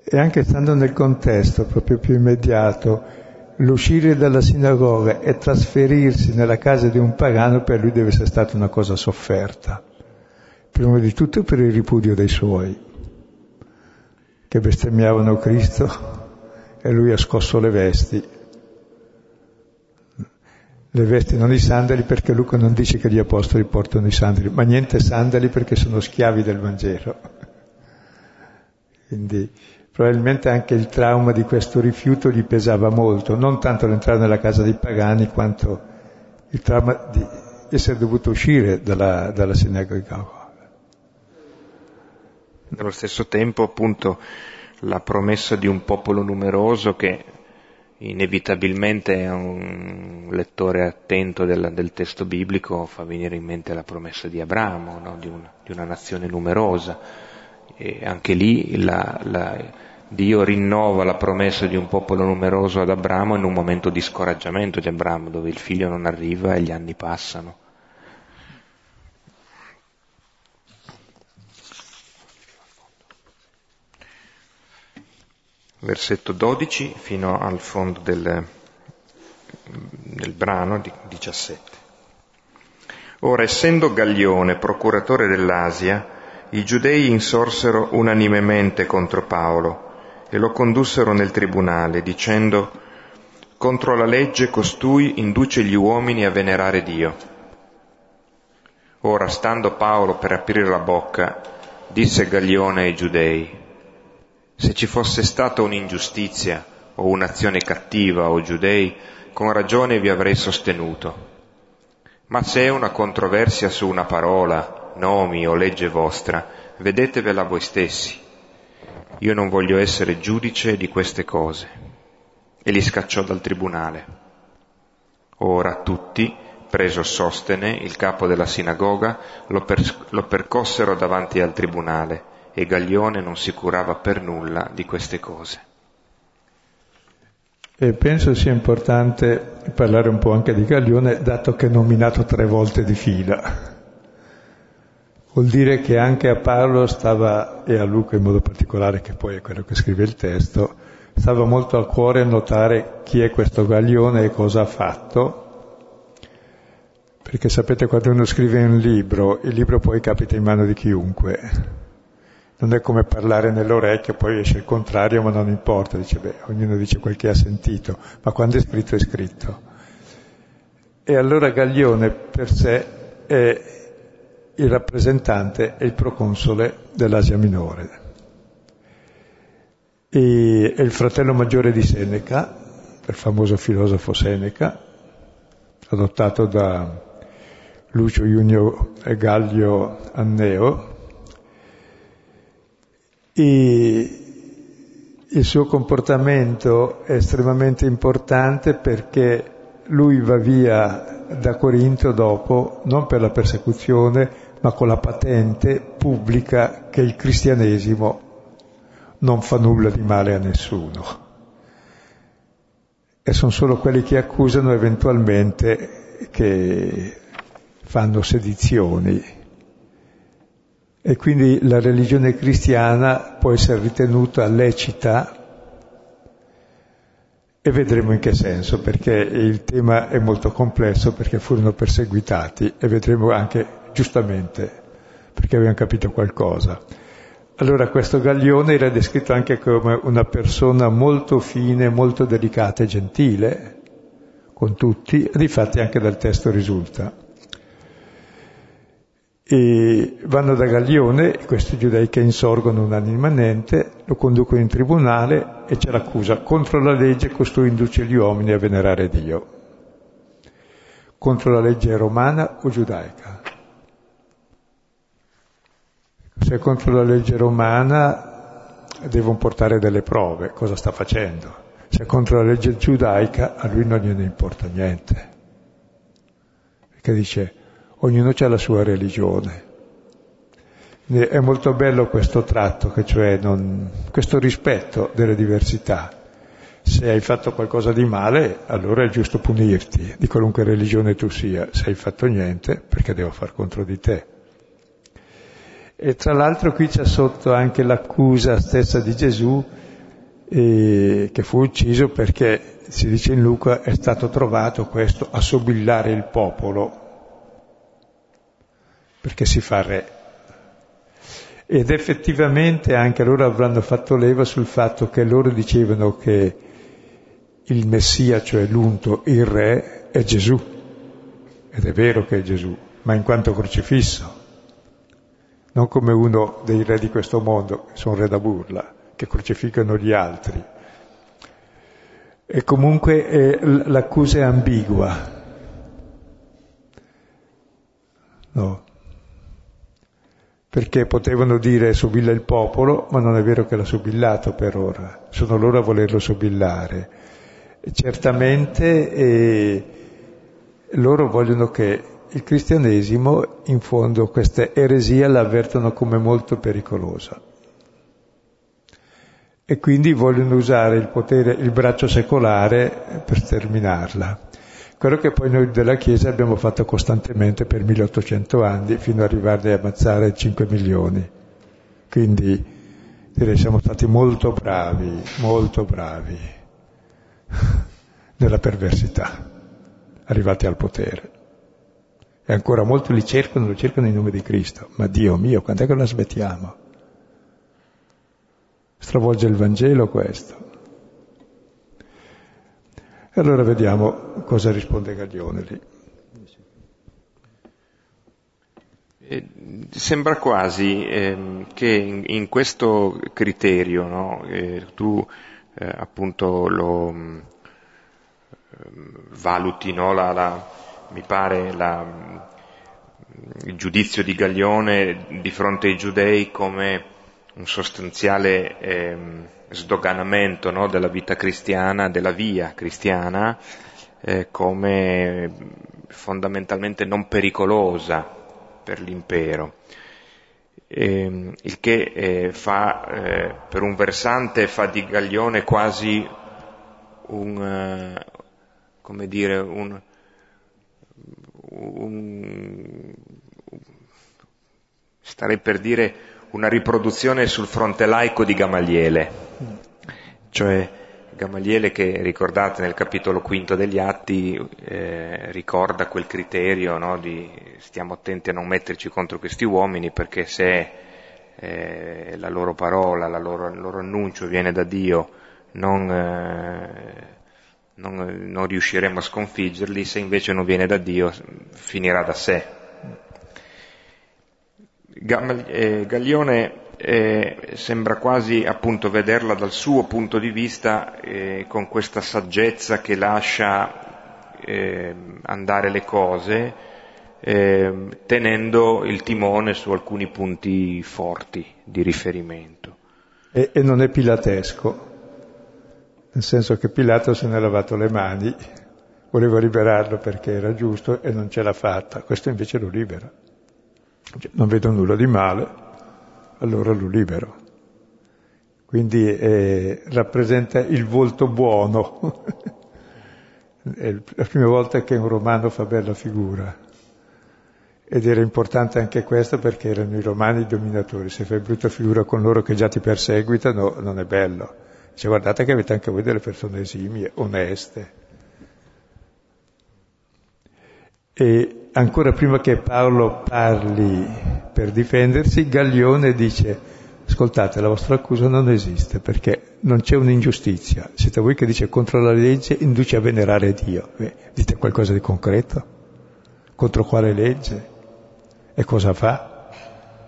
E anche stando nel contesto proprio più immediato, l'uscire dalla sinagoga e trasferirsi nella casa di un pagano per lui deve essere stata una cosa sofferta, prima di tutto per il ripudio dei suoi, che bestemmiavano Cristo e lui ha scosso le vesti. Le vesti, non i sandali, perché Luca non dice che gli apostoli portano i sandali, ma niente sandali perché sono schiavi del Vangelo. Quindi Probabilmente anche il trauma di questo rifiuto gli pesava molto, non tanto l'entrare nella casa dei pagani quanto il trauma di essere dovuto uscire dalla, dalla sinagoga. Nello stesso tempo, appunto, la promessa di un popolo numeroso che inevitabilmente a un lettore attento del, del, testo biblico fa venire in mente la promessa di Abramo, no? di, un, di, una nazione numerosa. E anche lì la, la, Dio rinnova la promessa di un popolo numeroso ad Abramo in un momento di scoraggiamento di Abramo, dove il figlio non arriva e gli anni passano. Versetto 12 fino al fondo del, del brano di 17. Ora, essendo Gaglione procuratore dell'Asia, i giudei insorsero unanimemente contro Paolo e lo condussero nel tribunale, dicendo Contro la legge costui induce gli uomini a venerare Dio. Ora, stando Paolo per aprire la bocca, disse Gaglione ai giudei, se ci fosse stata un'ingiustizia o un'azione cattiva o giudei, con ragione vi avrei sostenuto. Ma se è una controversia su una parola, nomi o legge vostra, vedetevela voi stessi. Io non voglio essere giudice di queste cose. E li scacciò dal tribunale. Ora tutti, preso Sostene, il capo della sinagoga, lo, per- lo percossero davanti al tribunale e Gaglione non si curava per nulla di queste cose. E penso sia importante parlare un po' anche di Gaglione, dato che è nominato tre volte di fila. Vuol dire che anche a Paolo stava, e a Luca in modo particolare, che poi è quello che scrive il testo, stava molto a cuore notare chi è questo Gaglione e cosa ha fatto, perché sapete quando uno scrive un libro, il libro poi capita in mano di chiunque non è come parlare nell'orecchio, poi esce il contrario, ma non importa, dice, beh, ognuno dice quel che ha sentito, ma quando è scritto è scritto. E allora Gaglione per sé è il rappresentante e il proconsole dell'Asia Minore. E è il fratello maggiore di Seneca, il famoso filosofo Seneca, adottato da Lucio Junio e Gallio Anneo, e il suo comportamento è estremamente importante perché lui va via da Corinto dopo, non per la persecuzione, ma con la patente pubblica che il cristianesimo non fa nulla di male a nessuno. E sono solo quelli che accusano eventualmente che fanno sedizioni e quindi la religione cristiana può essere ritenuta lecita e vedremo in che senso, perché il tema è molto complesso, perché furono perseguitati e vedremo anche giustamente perché avevano capito qualcosa. Allora questo Gaglione era descritto anche come una persona molto fine, molto delicata e gentile con tutti, difatti anche dal testo risulta e vanno da Gaglione, questi giudei che insorgono unanimemente, lo conducono in tribunale e c'è l'accusa contro la legge costui induce gli uomini a venerare Dio. Contro la legge romana o giudaica? Se è contro la legge romana devono portare delle prove, cosa sta facendo. Se è contro la legge giudaica a lui non gliene importa niente. Perché dice ognuno ha la sua religione. È molto bello questo tratto, cioè non, questo rispetto delle diversità. Se hai fatto qualcosa di male, allora è giusto punirti, di qualunque religione tu sia. Se hai fatto niente, perché devo far contro di te? E tra l'altro qui c'è sotto anche l'accusa stessa di Gesù, eh, che fu ucciso perché, si dice in Luca, è stato trovato questo a sobillare il popolo, perché si fa re. Ed effettivamente anche loro avranno fatto leva sul fatto che loro dicevano che il Messia, cioè l'unto, il re, è Gesù. Ed è vero che è Gesù, ma in quanto crocifisso, non come uno dei re di questo mondo, che sono re da burla, che crocificano gli altri. E comunque eh, l'accusa è ambigua. No perché potevano dire sobilla il popolo, ma non è vero che l'ha sobillato per ora, sono loro a volerlo sobillare. E certamente eh, loro vogliono che il cristianesimo, in fondo, questa eresia la come molto pericolosa. E quindi vogliono usare il potere, il braccio secolare per sterminarla quello che poi noi della Chiesa abbiamo fatto costantemente per 1800 anni, fino ad arrivare a ammazzare 5 milioni. Quindi direi siamo stati molto bravi, molto bravi nella perversità, arrivati al potere. E ancora molti li cercano, lo cercano in nome di Cristo. Ma Dio mio, quando è che lo smettiamo? Stravolge il Vangelo questo. Allora vediamo cosa risponde Gaglione lì. sembra quasi eh, che in, in, questo criterio no, eh, tu eh, appunto lo mm, valuti, no, la, la, mi pare, la, il giudizio di Gaglione di fronte ai giudei come un sostanziale ehm, sdoganamento no, della vita cristiana, della via cristiana, eh, come fondamentalmente non pericolosa per l'impero. Eh, il che eh, fa, eh, per un versante, fa di Gaglione quasi un, eh, come dire, un, un, starei per dire una riproduzione sul fronte laico di Gamaliele, cioè Gamaliele che ricordate nel capitolo quinto degli Atti eh, ricorda quel criterio no, di stiamo attenti a non metterci contro questi uomini perché se eh, la loro parola, la loro, il loro annuncio viene da Dio non, eh, non, non riusciremo a sconfiggerli, se invece non viene da Dio finirà da sé. Eh, Gaglione eh, sembra quasi appunto vederla dal suo punto di vista eh, con questa saggezza che lascia eh, andare le cose, eh, tenendo il timone su alcuni punti forti di riferimento. E, e non è pilatesco, nel senso che Pilato se ne è lavato le mani, voleva liberarlo perché era giusto e non ce l'ha fatta, questo invece lo libera. Cioè, non vedo nulla di male, allora lo libero. Quindi eh, rappresenta il volto buono. è la prima volta che un romano fa bella figura. Ed era importante anche questo perché erano i romani i dominatori. Se fai brutta figura con loro che già ti perseguitano, non è bello. Dice guardate che avete anche voi delle persone esimie, oneste. E ancora prima che Paolo parli per difendersi, Gaglione dice, ascoltate, la vostra accusa non esiste perché non c'è un'ingiustizia. Siete voi che dice contro la legge induce a venerare Dio. Beh, dite qualcosa di concreto? Contro quale legge? E cosa fa?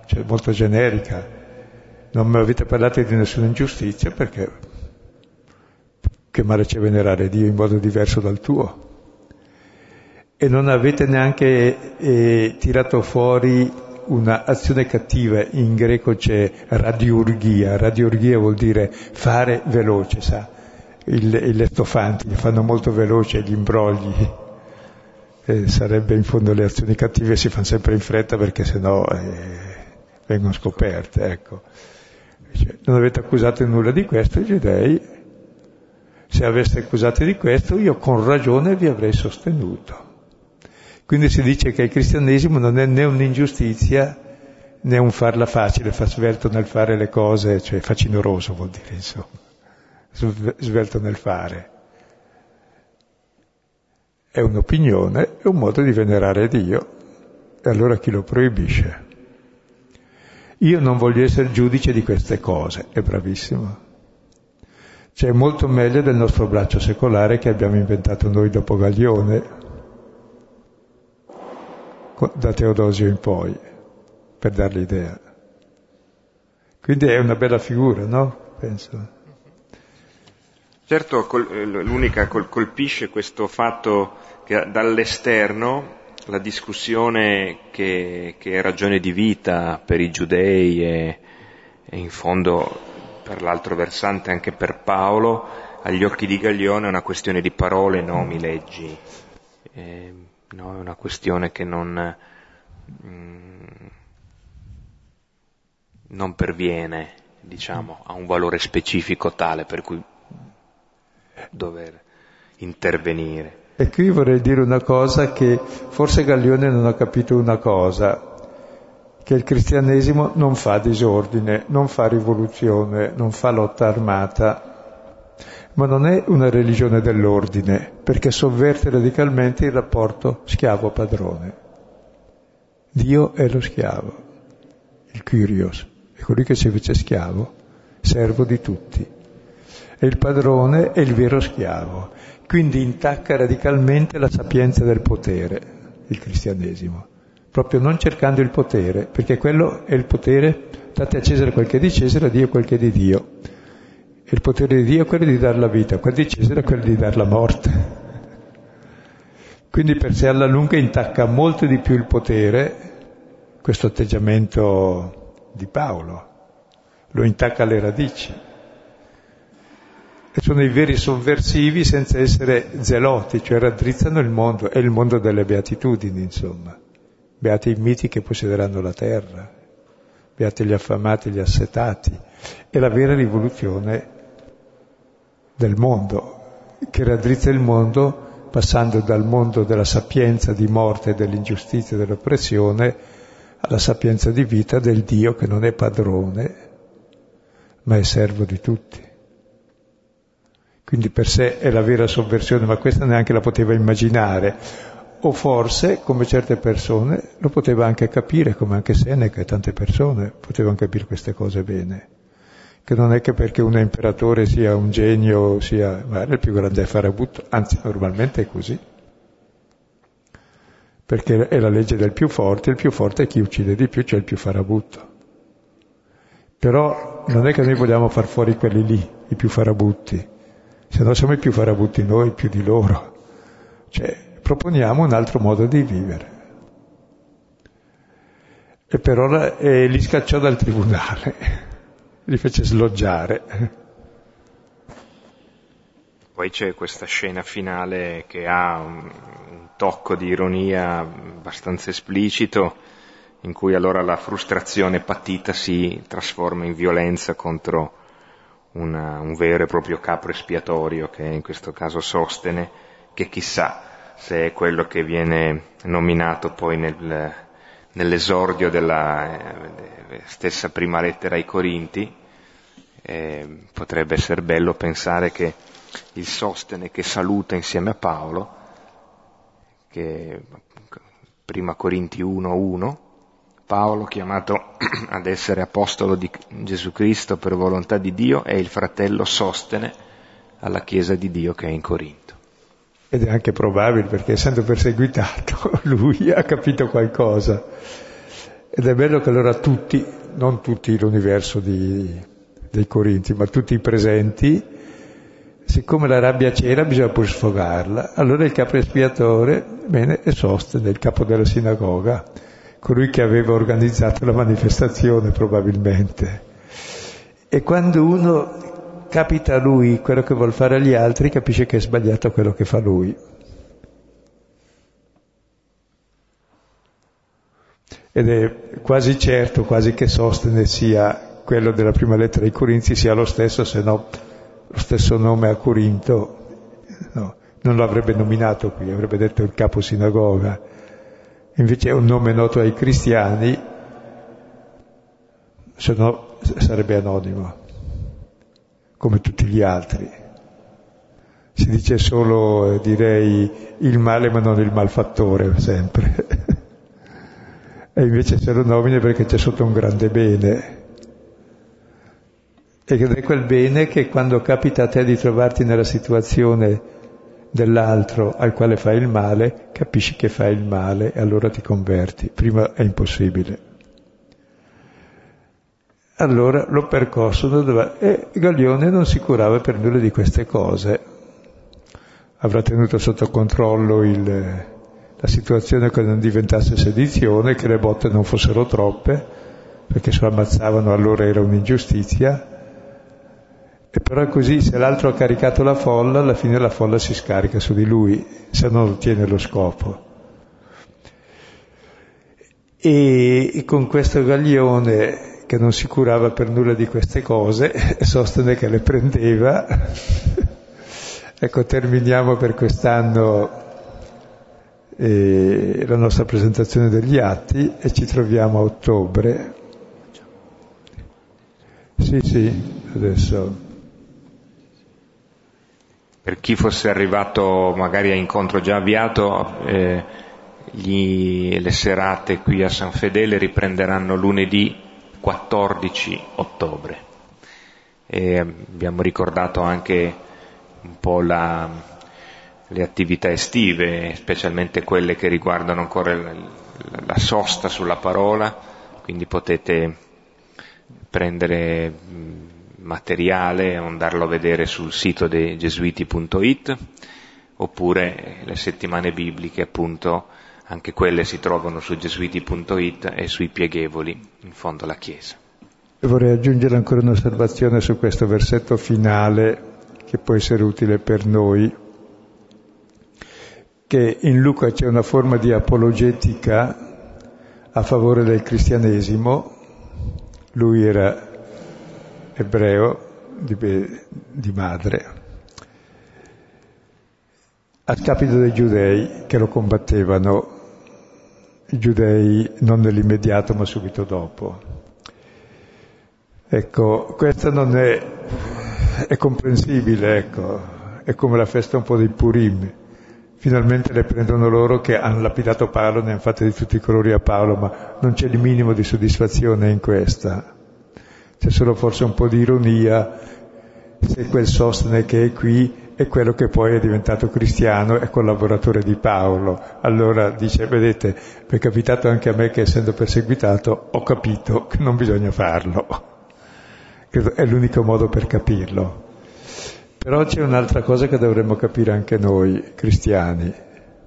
Cioè, molto generica. Non mi avete parlato di nessuna ingiustizia perché che male c'è venerare Dio in modo diverso dal tuo? E non avete neanche eh, tirato fuori un'azione cattiva, in greco c'è radiurgia, radiurgia vuol dire fare veloce, sa, i lettofanti fanno molto veloce gli imbrogli, eh, sarebbe in fondo le azioni cattive si fanno sempre in fretta perché sennò eh, vengono scoperte, ecco. Cioè, non avete accusato nulla di questo? I giudei, se aveste accusato di questo io con ragione vi avrei sostenuto. Quindi si dice che il cristianesimo non è né un'ingiustizia né un farla facile, fa svelto nel fare le cose, cioè facinoroso vuol dire insomma, svelto nel fare. È un'opinione, è un modo di venerare Dio. E allora chi lo proibisce? Io non voglio essere giudice di queste cose, è bravissimo. C'è molto meglio del nostro braccio secolare che abbiamo inventato noi dopo Gaglione, da Teodosio in poi, per dar l'idea. Quindi è una bella figura, no? Penso. Certo, l'unica colpisce questo fatto che dall'esterno la discussione che, che è ragione di vita per i giudei e, e, in fondo per l'altro versante anche per Paolo, agli occhi di Gaglione è una questione di parole, nomi, leggi. Eh, no? è una questione che non, mm, non perviene diciamo, a un valore specifico tale per cui dover intervenire. E qui vorrei dire una cosa che forse Gaglione non ha capito una cosa, che il cristianesimo non fa disordine, non fa rivoluzione, non fa lotta armata, ma non è una religione dell'ordine, perché sovverte radicalmente il rapporto schiavo-padrone. Dio è lo schiavo, il Kyrios, è colui che si fece schiavo, servo di tutti. E il padrone è il vero schiavo, quindi intacca radicalmente la sapienza del potere, il cristianesimo. proprio non cercando il potere, perché quello è il potere, date a Cesare quel che è di Cesare, a Dio quel che è di Dio. E il potere di Dio è quello di dare la vita, quello di Cesare è quello di dare la morte. Quindi per sé alla lunga intacca molto di più il potere questo atteggiamento di Paolo, lo intacca alle radici. E sono i veri sovversivi senza essere zeloti, cioè raddrizzano il mondo, è il mondo delle beatitudini, insomma. Beati i miti che possederanno la terra, beati gli affamati, gli assetati. È la vera rivoluzione del mondo, che raddrizza il mondo passando dal mondo della sapienza, di morte, dell'ingiustizia, dell'oppressione, alla sapienza di vita del Dio che non è padrone, ma è servo di tutti. Quindi per sé è la vera sovversione, ma questa neanche la poteva immaginare. O forse, come certe persone, lo poteva anche capire, come anche Seneca e tante persone potevano capire queste cose bene che non è che perché un imperatore sia un genio, sia magari il più grande farabutto, anzi normalmente è così. Perché è la legge del più forte, il più forte è chi uccide di più, cioè il più farabutto. Però non è che noi vogliamo far fuori quelli lì, i più farabutti, se no siamo i più farabutti noi, più di loro. Cioè, proponiamo un altro modo di vivere. E per ora eh, li scacciò dal tribunale li fece sloggiare. Poi c'è questa scena finale che ha un, tocco di ironia abbastanza esplicito, in cui allora la frustrazione patita si trasforma in violenza contro una, un vero e proprio capo espiatorio, che in questo caso Sostene, che chissà se è quello che viene nominato poi nel, nell'esordio della eh, stessa prima lettera ai Corinti, eh, potrebbe essere bello pensare che il Sostene che saluta insieme a Paolo, che prima Corinti 1.1, Paolo chiamato ad essere apostolo di Gesù Cristo per volontà di Dio è il fratello Sostene alla Chiesa di Dio che è in Corinto. Ed è anche probabile perché essendo perseguitato lui ha capito qualcosa. Ed è bello che allora tutti, non tutti l'universo di, dei Corinti, ma tutti i presenti, siccome la rabbia c'era bisogna pur sfogarla. Allora il capo espiatore, bene, è Sostene, il capo della sinagoga, colui che aveva organizzato la manifestazione probabilmente. E quando uno capita a lui quello che vuol fare agli altri, capisce che è sbagliato quello che fa lui. Ed è quasi certo, quasi che Sostene sia quello della prima lettera ai Corinzi sia lo stesso, se no lo stesso nome a Corinto no, non lo avrebbe nominato qui, avrebbe detto il capo sinagoga. Invece è un nome noto ai cristiani, se no sarebbe anonimo, come tutti gli altri. Si dice solo, eh, direi, il male ma non il malfattore, sempre. e invece se lo nomina perché c'è sotto un grande bene ed è quel bene che quando capita a te di trovarti nella situazione dell'altro al quale fai il male, capisci che fai il male e allora ti converti. Prima è impossibile. Allora lo percorso e Gaglione non si curava per nulla di queste cose. Avrà tenuto sotto controllo il, la situazione che non diventasse sedizione, che le botte non fossero troppe, perché se lo ammazzavano allora era un'ingiustizia e però così se l'altro ha caricato la folla, alla fine la folla si scarica su di lui, se non ottiene lo scopo. E con questo gaglione che non si curava per nulla di queste cose, sostenne che le prendeva. ecco, terminiamo per quest'anno eh, la nostra presentazione degli atti e ci troviamo a ottobre. Sì, sì, adesso per chi fosse arrivato magari a incontro già avviato, eh, gli, le serate qui a San Fedele riprenderanno lunedì 14 ottobre. E abbiamo ricordato anche un po' la, le attività estive, specialmente quelle che riguardano ancora la sosta sulla parola, quindi potete prendere materiale o andarlo a vedere sul sito dei gesuiti.it oppure le settimane bibliche appunto anche quelle si trovano su gesuiti.it e sui pieghevoli in fondo alla Chiesa. Vorrei aggiungere ancora un'osservazione su questo versetto finale che può essere utile per noi, che in Luca c'è una forma di apologetica a favore del cristianesimo, lui era ebreo di, di madre, a scapito dei giudei che lo combattevano, giudei non nell'immediato ma subito dopo. Ecco, questa non è, è comprensibile, ecco, è come la festa un po' dei Purim. Finalmente le prendono loro che hanno lapidato Paolo, ne hanno fatte di tutti i colori a Paolo, ma non c'è il minimo di soddisfazione in questa. C'è solo forse un po' di ironia se quel Sostene che è qui è quello che poi è diventato cristiano e collaboratore di Paolo. Allora dice, vedete, mi è capitato anche a me che essendo perseguitato ho capito che non bisogna farlo. Credo è l'unico modo per capirlo. Però c'è un'altra cosa che dovremmo capire anche noi, cristiani.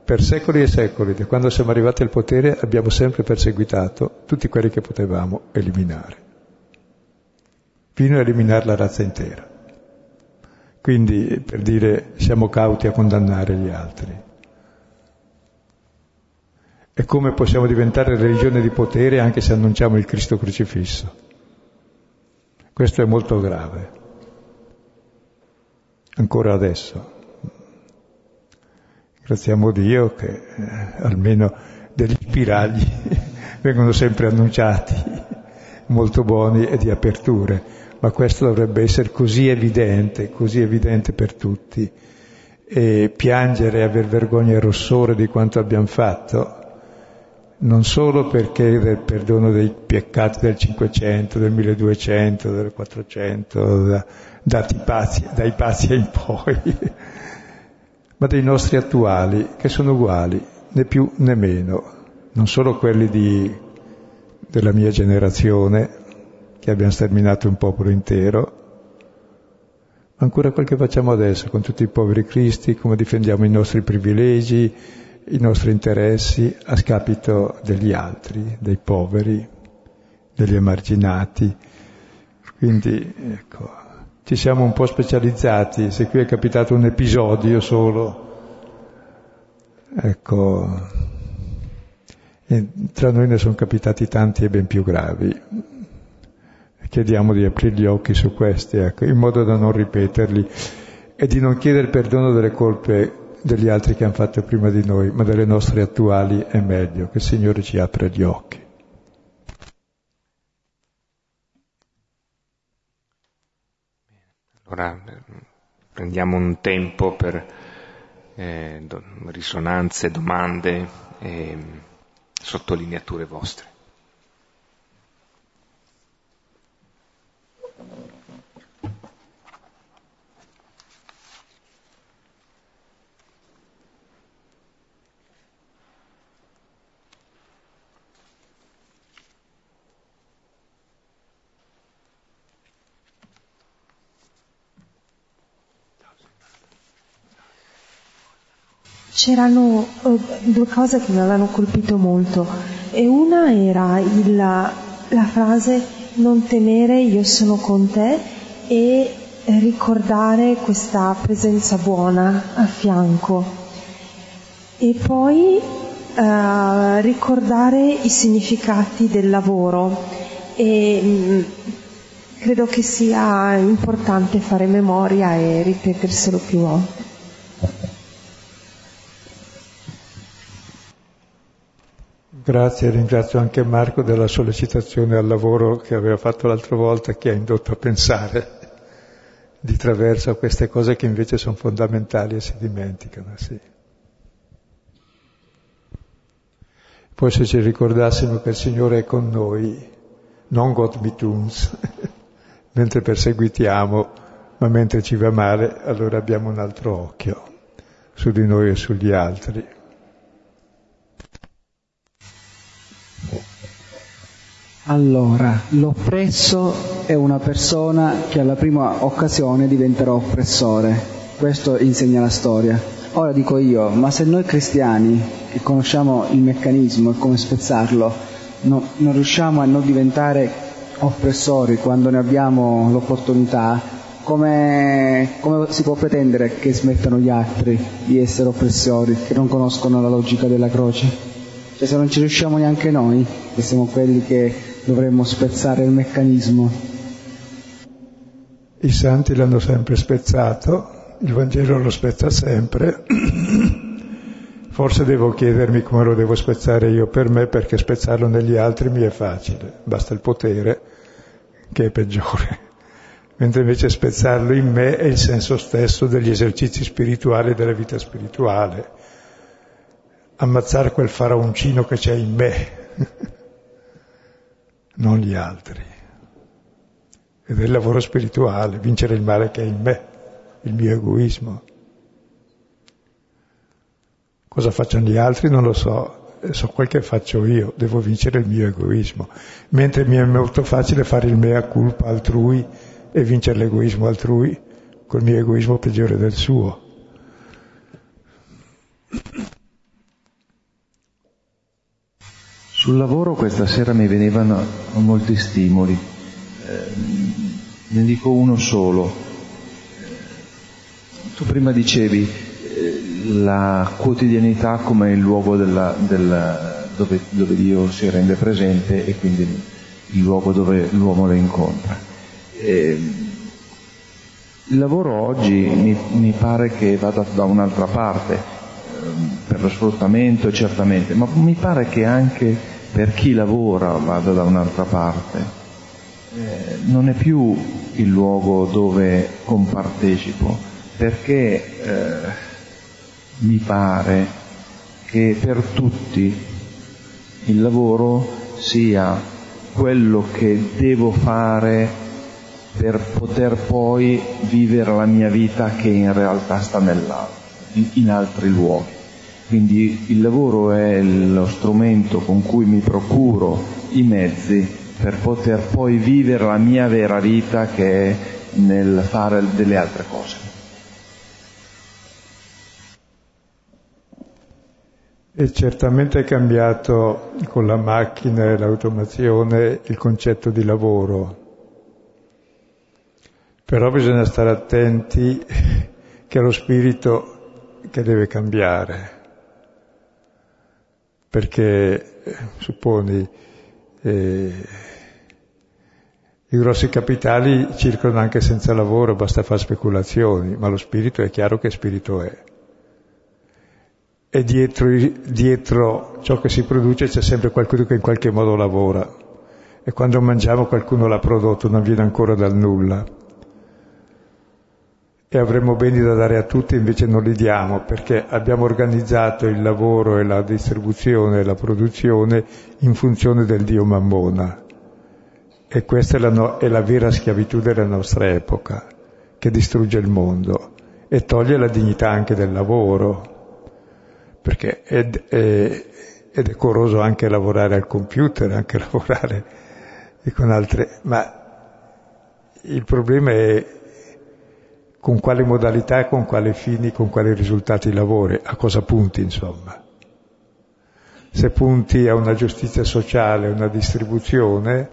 Per secoli e secoli, da quando siamo arrivati al potere, abbiamo sempre perseguitato tutti quelli che potevamo eliminare fino a eliminare la razza intera. Quindi, per dire, siamo cauti a condannare gli altri. E come possiamo diventare religione di potere anche se annunciamo il Cristo crocifisso? Questo è molto grave. Ancora adesso. Graziamo Dio che eh, almeno degli spiragli vengono sempre annunciati, molto buoni e di aperture ma questo dovrebbe essere così evidente, così evidente per tutti. E piangere e aver vergogna e rossore di quanto abbiamo fatto, non solo perché del perdono dei peccati del 500, del 1200, del 400, da, pazzi, dai pazzi in poi, ma dei nostri attuali, che sono uguali, né più né meno, non solo quelli di, della mia generazione, che abbiamo sterminato un popolo intero, ma ancora quel che facciamo adesso con tutti i poveri cristi, come difendiamo i nostri privilegi, i nostri interessi a scapito degli altri, dei poveri, degli emarginati. Quindi, ecco, ci siamo un po' specializzati, se qui è capitato un episodio solo, ecco, tra noi ne sono capitati tanti e ben più gravi chiediamo di aprire gli occhi su questi, ecco, in modo da non ripeterli e di non chiedere perdono delle colpe degli altri che hanno fatto prima di noi, ma delle nostre attuali è meglio, che il Signore ci apra gli occhi. Allora prendiamo un tempo per eh, risonanze, domande e sottolineature vostre. C'erano uh, due cose che mi avevano colpito molto. E una era il, la frase non temere, io sono con te e ricordare questa presenza buona a fianco. E poi uh, ricordare i significati del lavoro. E mh, mm, credo che sia importante fare memoria e ripeterselo più volte. Grazie, ringrazio anche Marco della sollecitazione al lavoro che aveva fatto l'altra volta che ha indotto a pensare di traverso a queste cose che invece sono fondamentali e si dimenticano. Sì. Poi se ci ricordassimo che il Signore è con noi, non God mit uns, mentre perseguitiamo, ma mentre ci va male, allora abbiamo un altro occhio su di noi e sugli altri. Allora, l'oppresso è una persona che alla prima occasione diventerà oppressore. Questo insegna la storia. Ora dico io, ma se noi cristiani, che conosciamo il meccanismo e come spezzarlo, no, non riusciamo a non diventare oppressori quando ne abbiamo l'opportunità, come, come, si può pretendere che smettano gli altri di essere oppressori, che non conoscono la logica della croce? Cioè se non ci riusciamo neanche noi, che siamo quelli che dovremmo spezzare il meccanismo. I santi l'hanno sempre spezzato, il Vangelo lo spezza sempre. Forse devo chiedermi come lo devo spezzare io per me, perché spezzarlo negli altri mi è facile, basta il potere, che è peggiore. Mentre invece spezzarlo in me è il senso stesso degli esercizi spirituali e della vita spirituale. Ammazzare quel faraoncino che c'è in me, non gli altri. Ed è il lavoro spirituale, vincere il male che è in me, il mio egoismo. Cosa facciano gli altri non lo so, so quel che faccio io, devo vincere il mio egoismo, mentre mi è molto facile fare il mea culpa altrui e vincere l'egoismo altrui col mio egoismo peggiore del suo. Sul lavoro questa sera mi venivano molti stimoli, eh, ne dico uno solo. Tu prima dicevi la quotidianità come il luogo della, della, dove, dove, Dio si rende presente e quindi il luogo dove l'uomo lo incontra. E il lavoro oggi mi, mi, pare che vada da un'altra parte, per lo sfruttamento certamente, ma mi pare che anche per chi lavora vada da un'altra parte. Eh, non è più il luogo dove compartecipo, perché eh, mi pare che per tutti il lavoro sia quello che devo fare per poter poi vivere la mia vita che in realtà sta in, in altri luoghi. Quindi il lavoro è lo strumento con cui mi procuro i mezzi per poter poi vivere la mia vera vita che è nel fare delle altre cose. E certamente è cambiato con la macchina e l'automazione il concetto di lavoro. Però bisogna stare attenti che è lo spirito che deve cambiare. Perché, supponi, eh, i grossi capitali circolano anche senza lavoro, basta fare speculazioni, ma lo spirito è chiaro che spirito è e dietro, dietro, ciò che si produce c'è sempre qualcuno che in qualche modo lavora e quando mangiamo qualcuno l'ha prodotto, non viene ancora dal nulla. E avremmo beni da dare a tutti, invece non li diamo perché abbiamo organizzato il lavoro e la distribuzione e la produzione in funzione del Dio Mammona. E questa è la, no- è la vera schiavitù della nostra epoca, che distrugge il mondo e toglie la dignità anche del lavoro perché è, è, è decoroso anche lavorare al computer, anche lavorare con altre, ma il problema è con quale modalità, con quali fini, con quali risultati lavori, a cosa punti insomma. Se punti a una giustizia sociale, una distribuzione,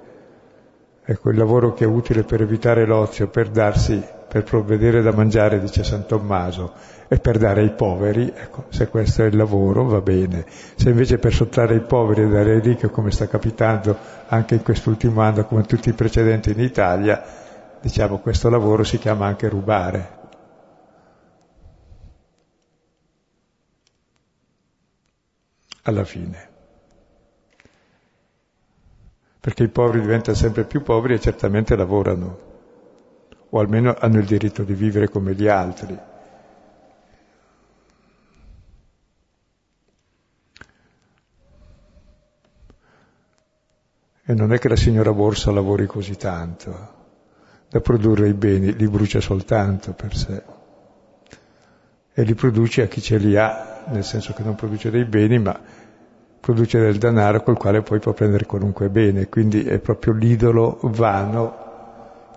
ecco il lavoro che è utile per evitare l'ozio, per darsi, per provvedere da mangiare, dice San Tommaso, e per dare ai poveri, ecco, se questo è il lavoro va bene. Se invece per sottrarre ai poveri e dare ai ricchi, come sta capitando anche in quest'ultimo anno, come tutti i precedenti in Italia, diciamo questo lavoro si chiama anche rubare. Alla fine. Perché i poveri diventano sempre più poveri e certamente lavorano, o almeno hanno il diritto di vivere come gli altri. E non è che la signora Borsa lavori così tanto da produrre i beni, li brucia soltanto per sé. E li produce a chi ce li ha, nel senso che non produce dei beni, ma produce del denaro col quale poi può prendere qualunque bene, quindi è proprio l'idolo vano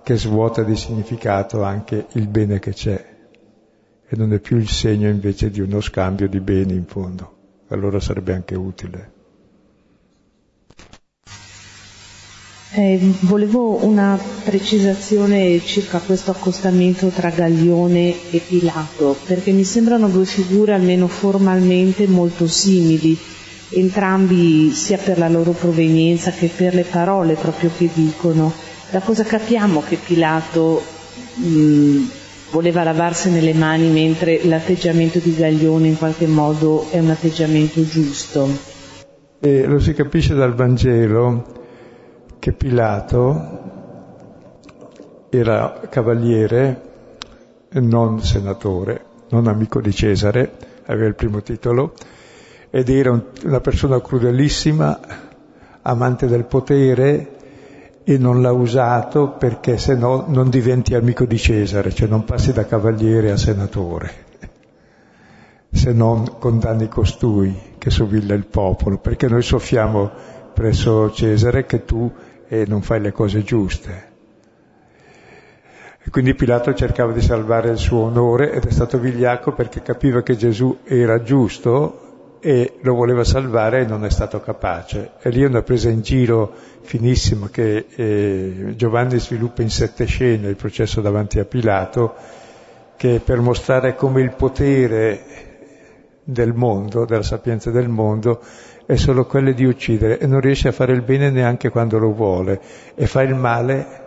che svuota di significato anche il bene che c'è e non è più il segno invece di uno scambio di beni in fondo. Allora sarebbe anche utile. Eh, volevo una precisazione circa questo accostamento tra Gaglione e Pilato, perché mi sembrano due figure almeno formalmente molto simili, entrambi sia per la loro provenienza che per le parole proprio che dicono. Da cosa capiamo che Pilato mh, voleva lavarsene le mani mentre l'atteggiamento di Gaglione in qualche modo è un atteggiamento giusto? E lo si capisce dal Vangelo che Pilato era cavaliere, non senatore, non amico di Cesare, aveva il primo titolo, ed era una persona crudelissima, amante del potere e non l'ha usato perché se no non diventi amico di Cesare, cioè non passi da cavaliere a senatore, se non condanni costui che sovilla il popolo, perché noi soffiamo presso Cesare che tu e non fai le cose giuste. E quindi Pilato cercava di salvare il suo onore ed è stato vigliacco perché capiva che Gesù era giusto e lo voleva salvare e non è stato capace. E lì è una presa in giro finissima che eh, Giovanni sviluppa in sette scene il processo davanti a Pilato, che per mostrare come il potere del mondo, della sapienza del mondo, è solo quelle di uccidere e non riesce a fare il bene neanche quando lo vuole e fa il male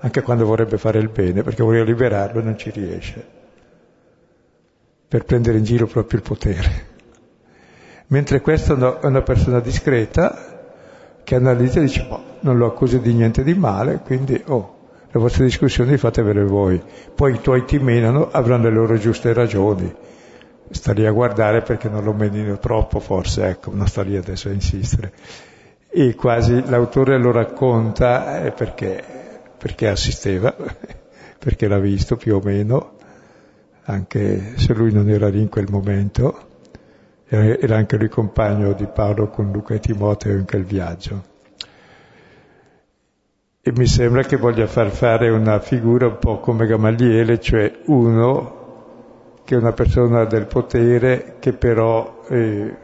anche quando vorrebbe fare il bene perché vuole liberarlo e non ci riesce per prendere in giro proprio il potere. Mentre questa è una persona discreta che analizza e dice oh, non lo accusi di niente di male, quindi oh, le vostre discussioni fatevele voi. Poi i tuoi ti menano, avranno le loro giuste ragioni sta lì a guardare perché non lo menino troppo forse, ecco, non sta lì adesso a insistere. E quasi l'autore lo racconta eh, perché, perché assisteva, perché l'ha visto più o meno, anche se lui non era lì in quel momento, era anche lui compagno di Paolo con Luca e Timoteo in quel viaggio. E mi sembra che voglia far fare una figura un po' come Gamaliele, cioè uno che è una persona del potere che però eh,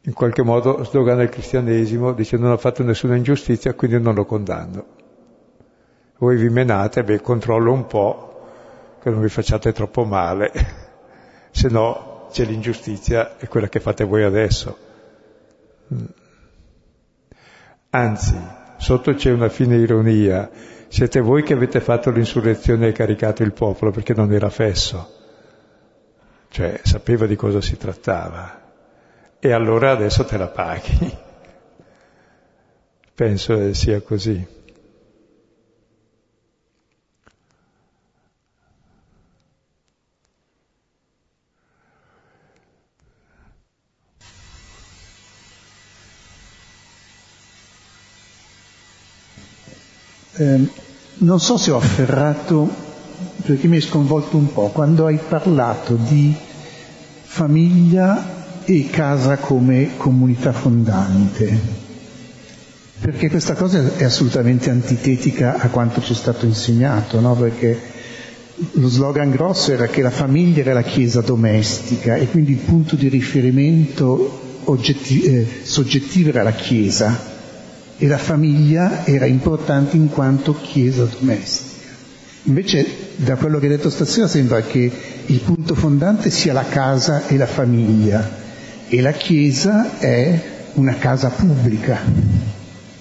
in qualche modo sdogana il cristianesimo, dice non ho fatto nessuna ingiustizia, quindi non lo condanno. Voi vi menate, beh, controllo un po' che non vi facciate troppo male, se no c'è l'ingiustizia, è quella che fate voi adesso. Mm. Anzi, sotto c'è una fine ironia, siete voi che avete fatto l'insurrezione e caricato il popolo perché non era fesso, cioè sapeva di cosa si trattava. E allora adesso te la paghi. Penso sia così. Eh, non so se ho afferrato, perché mi hai sconvolto un po', quando hai parlato di famiglia e casa come comunità fondante, perché questa cosa è assolutamente antitetica a quanto ci è stato insegnato, no? perché lo slogan grosso era che la famiglia era la chiesa domestica e quindi il punto di riferimento oggetti- eh, soggettivo era la chiesa e la famiglia era importante in quanto chiesa domestica. Invece da quello che hai detto stasera sembra che il punto fondante sia la casa e la famiglia e la chiesa è una casa pubblica,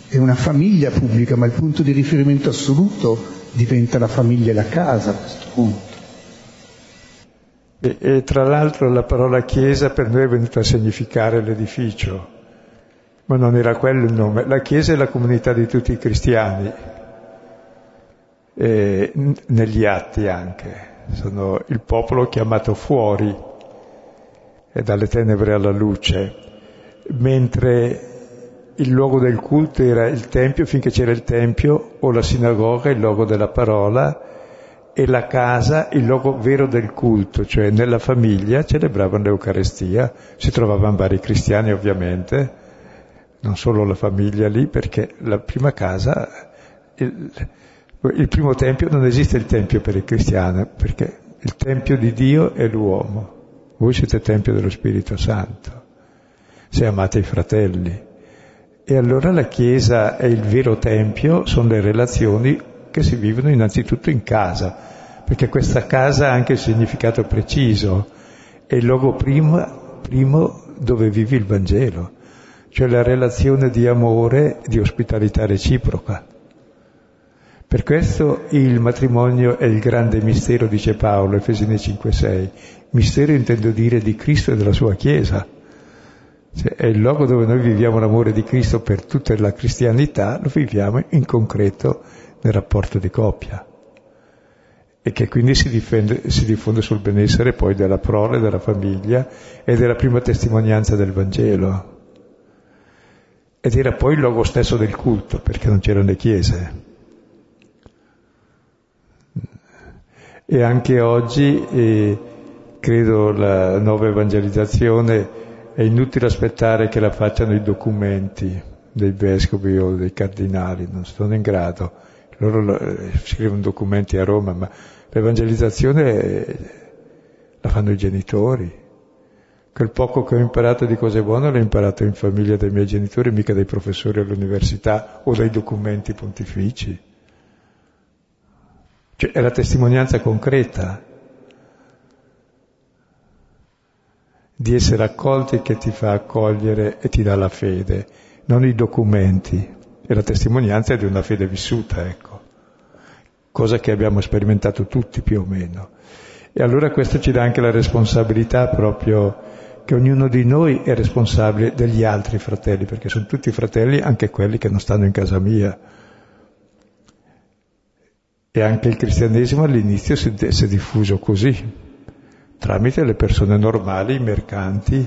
è una famiglia pubblica, ma il punto di riferimento assoluto diventa la famiglia e la casa a questo punto. E, e tra l'altro la parola chiesa per noi è venuta a significare l'edificio, ma non era quello il nome. La Chiesa è la comunità di tutti i cristiani, e negli atti anche. Sono il popolo chiamato fuori e dalle tenebre alla luce, mentre il luogo del culto era il Tempio finché c'era il Tempio o la sinagoga, il luogo della parola, e la casa il luogo vero del culto, cioè nella famiglia celebravano l'Eucarestia, si trovavano vari cristiani ovviamente, non solo la famiglia lì, perché la prima casa, il, il primo tempio, non esiste il tempio per il cristiano, perché il tempio di Dio è l'uomo, voi siete tempio dello Spirito Santo, se amate i fratelli. E allora la Chiesa è il vero tempio, sono le relazioni che si vivono innanzitutto in casa, perché questa casa ha anche il significato preciso, è il luogo primo, primo dove vivi il Vangelo, cioè la relazione di amore, di ospitalità reciproca. Per questo il matrimonio è il grande mistero, dice Paolo, Efesini 5-6. Mistero intendo dire di Cristo e della sua Chiesa. Cioè, è il luogo dove noi viviamo l'amore di Cristo per tutta la cristianità, lo viviamo in concreto nel rapporto di coppia e che quindi si, difende, si diffonde sul benessere poi della prole, della famiglia e della prima testimonianza del Vangelo. Ed era poi il luogo stesso del culto, perché non c'erano le chiese. E anche oggi, eh, credo, la nuova evangelizzazione è inutile aspettare che la facciano i documenti dei vescovi o dei cardinali, non sono in grado loro eh, scrivono documenti a Roma, ma l'evangelizzazione eh, la fanno i genitori. Quel poco che ho imparato di cose buone l'ho imparato in famiglia dai miei genitori, mica dai professori all'università o dai documenti pontifici. Cioè è la testimonianza concreta di essere accolti che ti fa accogliere e ti dà la fede, non i documenti. È la testimonianza di una fede vissuta, ecco cosa che abbiamo sperimentato tutti più o meno. E allora questo ci dà anche la responsabilità proprio che ognuno di noi è responsabile degli altri fratelli, perché sono tutti fratelli, anche quelli che non stanno in casa mia. E anche il cristianesimo all'inizio si, si è diffuso così, tramite le persone normali, i mercanti,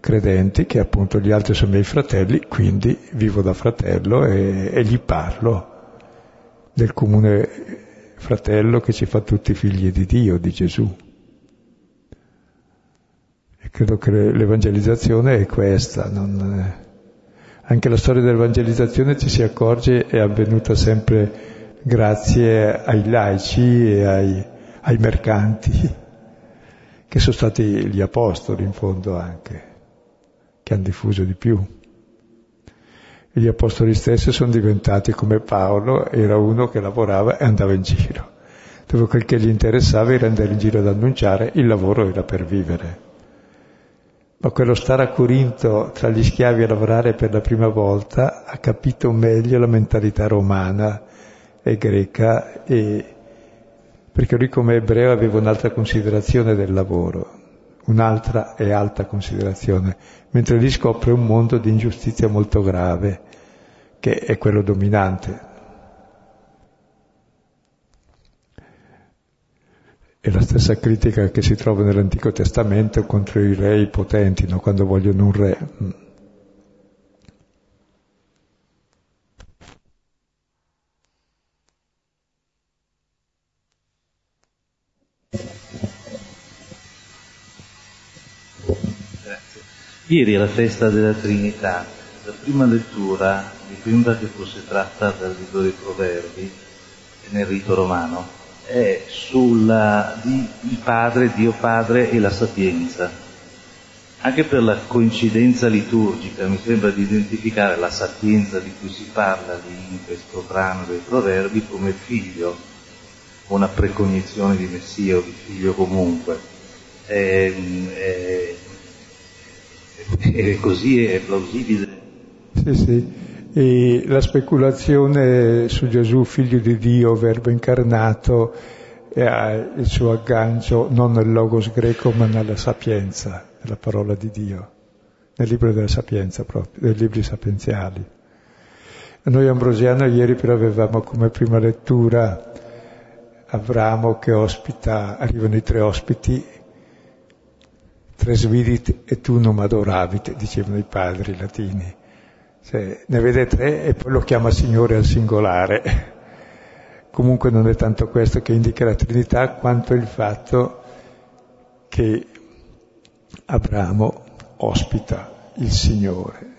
credenti, che appunto gli altri sono miei fratelli, quindi vivo da fratello e, e gli parlo del comune fratello che ci fa tutti figli di Dio, di Gesù. Credo che l'evangelizzazione è questa. Non... Anche la storia dell'evangelizzazione ci si accorge è avvenuta sempre grazie ai laici e ai, ai mercanti, che sono stati gli apostoli in fondo anche, che hanno diffuso di più. E gli apostoli stessi sono diventati come Paolo, era uno che lavorava e andava in giro, dove quel che gli interessava era andare in giro ad annunciare, il lavoro era per vivere. Ma quello stare a Corinto tra gli schiavi a lavorare per la prima volta ha capito meglio la mentalità romana e greca e perché lui come ebreo aveva un'altra considerazione del lavoro, un'altra e alta considerazione, mentre lì scopre un mondo di ingiustizia molto grave, che è quello dominante. È la stessa critica che si trova nell'Antico Testamento contro i re potenti, no? quando vogliono un re. Mm. Ieri la festa della Trinità, la prima lettura mi sembra che fosse tratta dal libro dei Proverbi nel rito romano, è sulla di il Padre, Dio Padre e la sapienza. Anche per la coincidenza liturgica mi sembra di identificare la sapienza di cui si parla in questo brano dei Proverbi come figlio, una precognizione di Messia o di figlio comunque. È, è, e così è plausibile. Sì, sì. E la speculazione su Gesù, figlio di Dio, verbo incarnato, ha il suo aggancio non nel logos greco ma nella sapienza, nella parola di Dio, nel libro della sapienza proprio, dei libri sapienziali. Noi ambrosiano ieri però avevamo come prima lettura Avramo che ospita, arrivano i tre ospiti Tresvidit et unum adoravit, dicevano i padri latini. Cioè, ne vede tre e poi lo chiama Signore al singolare. comunque non è tanto questo che indica la Trinità quanto il fatto che Abramo ospita il Signore.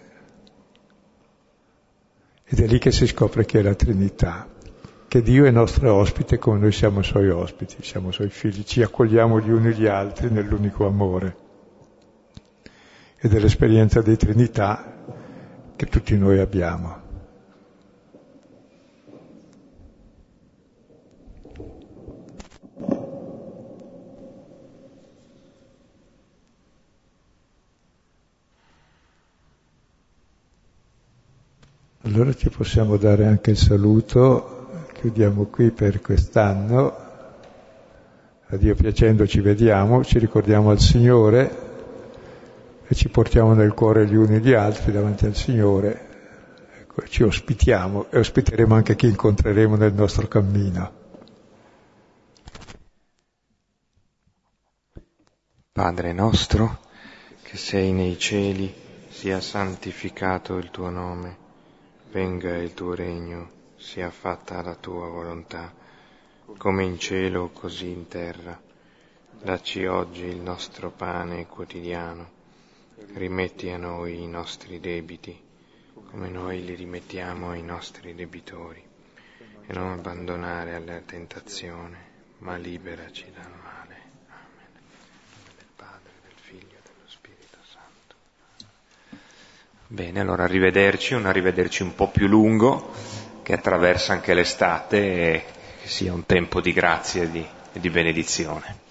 Ed è lì che si scopre che è la Trinità, che Dio è nostro ospite come noi siamo suoi ospiti, siamo suoi figli, ci accogliamo gli uni gli altri nell'unico amore. Ed è l'esperienza di Trinità che tutti noi abbiamo. Allora ci possiamo dare anche il saluto, chiudiamo qui per quest'anno, a Dio piacendo ci vediamo, ci ricordiamo al Signore e ci portiamo nel cuore gli uni gli altri davanti al Signore, ecco, ci ospitiamo e ospiteremo anche chi incontreremo nel nostro cammino. Padre nostro, che sei nei cieli, sia santificato il tuo nome venga il tuo regno, sia fatta la tua volontà, come in cielo così in terra. Dacci oggi il nostro pane quotidiano, rimetti a noi i nostri debiti, come noi li rimettiamo ai nostri debitori, e non abbandonare alla tentazione, ma liberaci dal male. Bene, allora arrivederci, un arrivederci un po' più lungo, che attraversa anche l'estate e che sia un tempo di grazia e di, e di benedizione.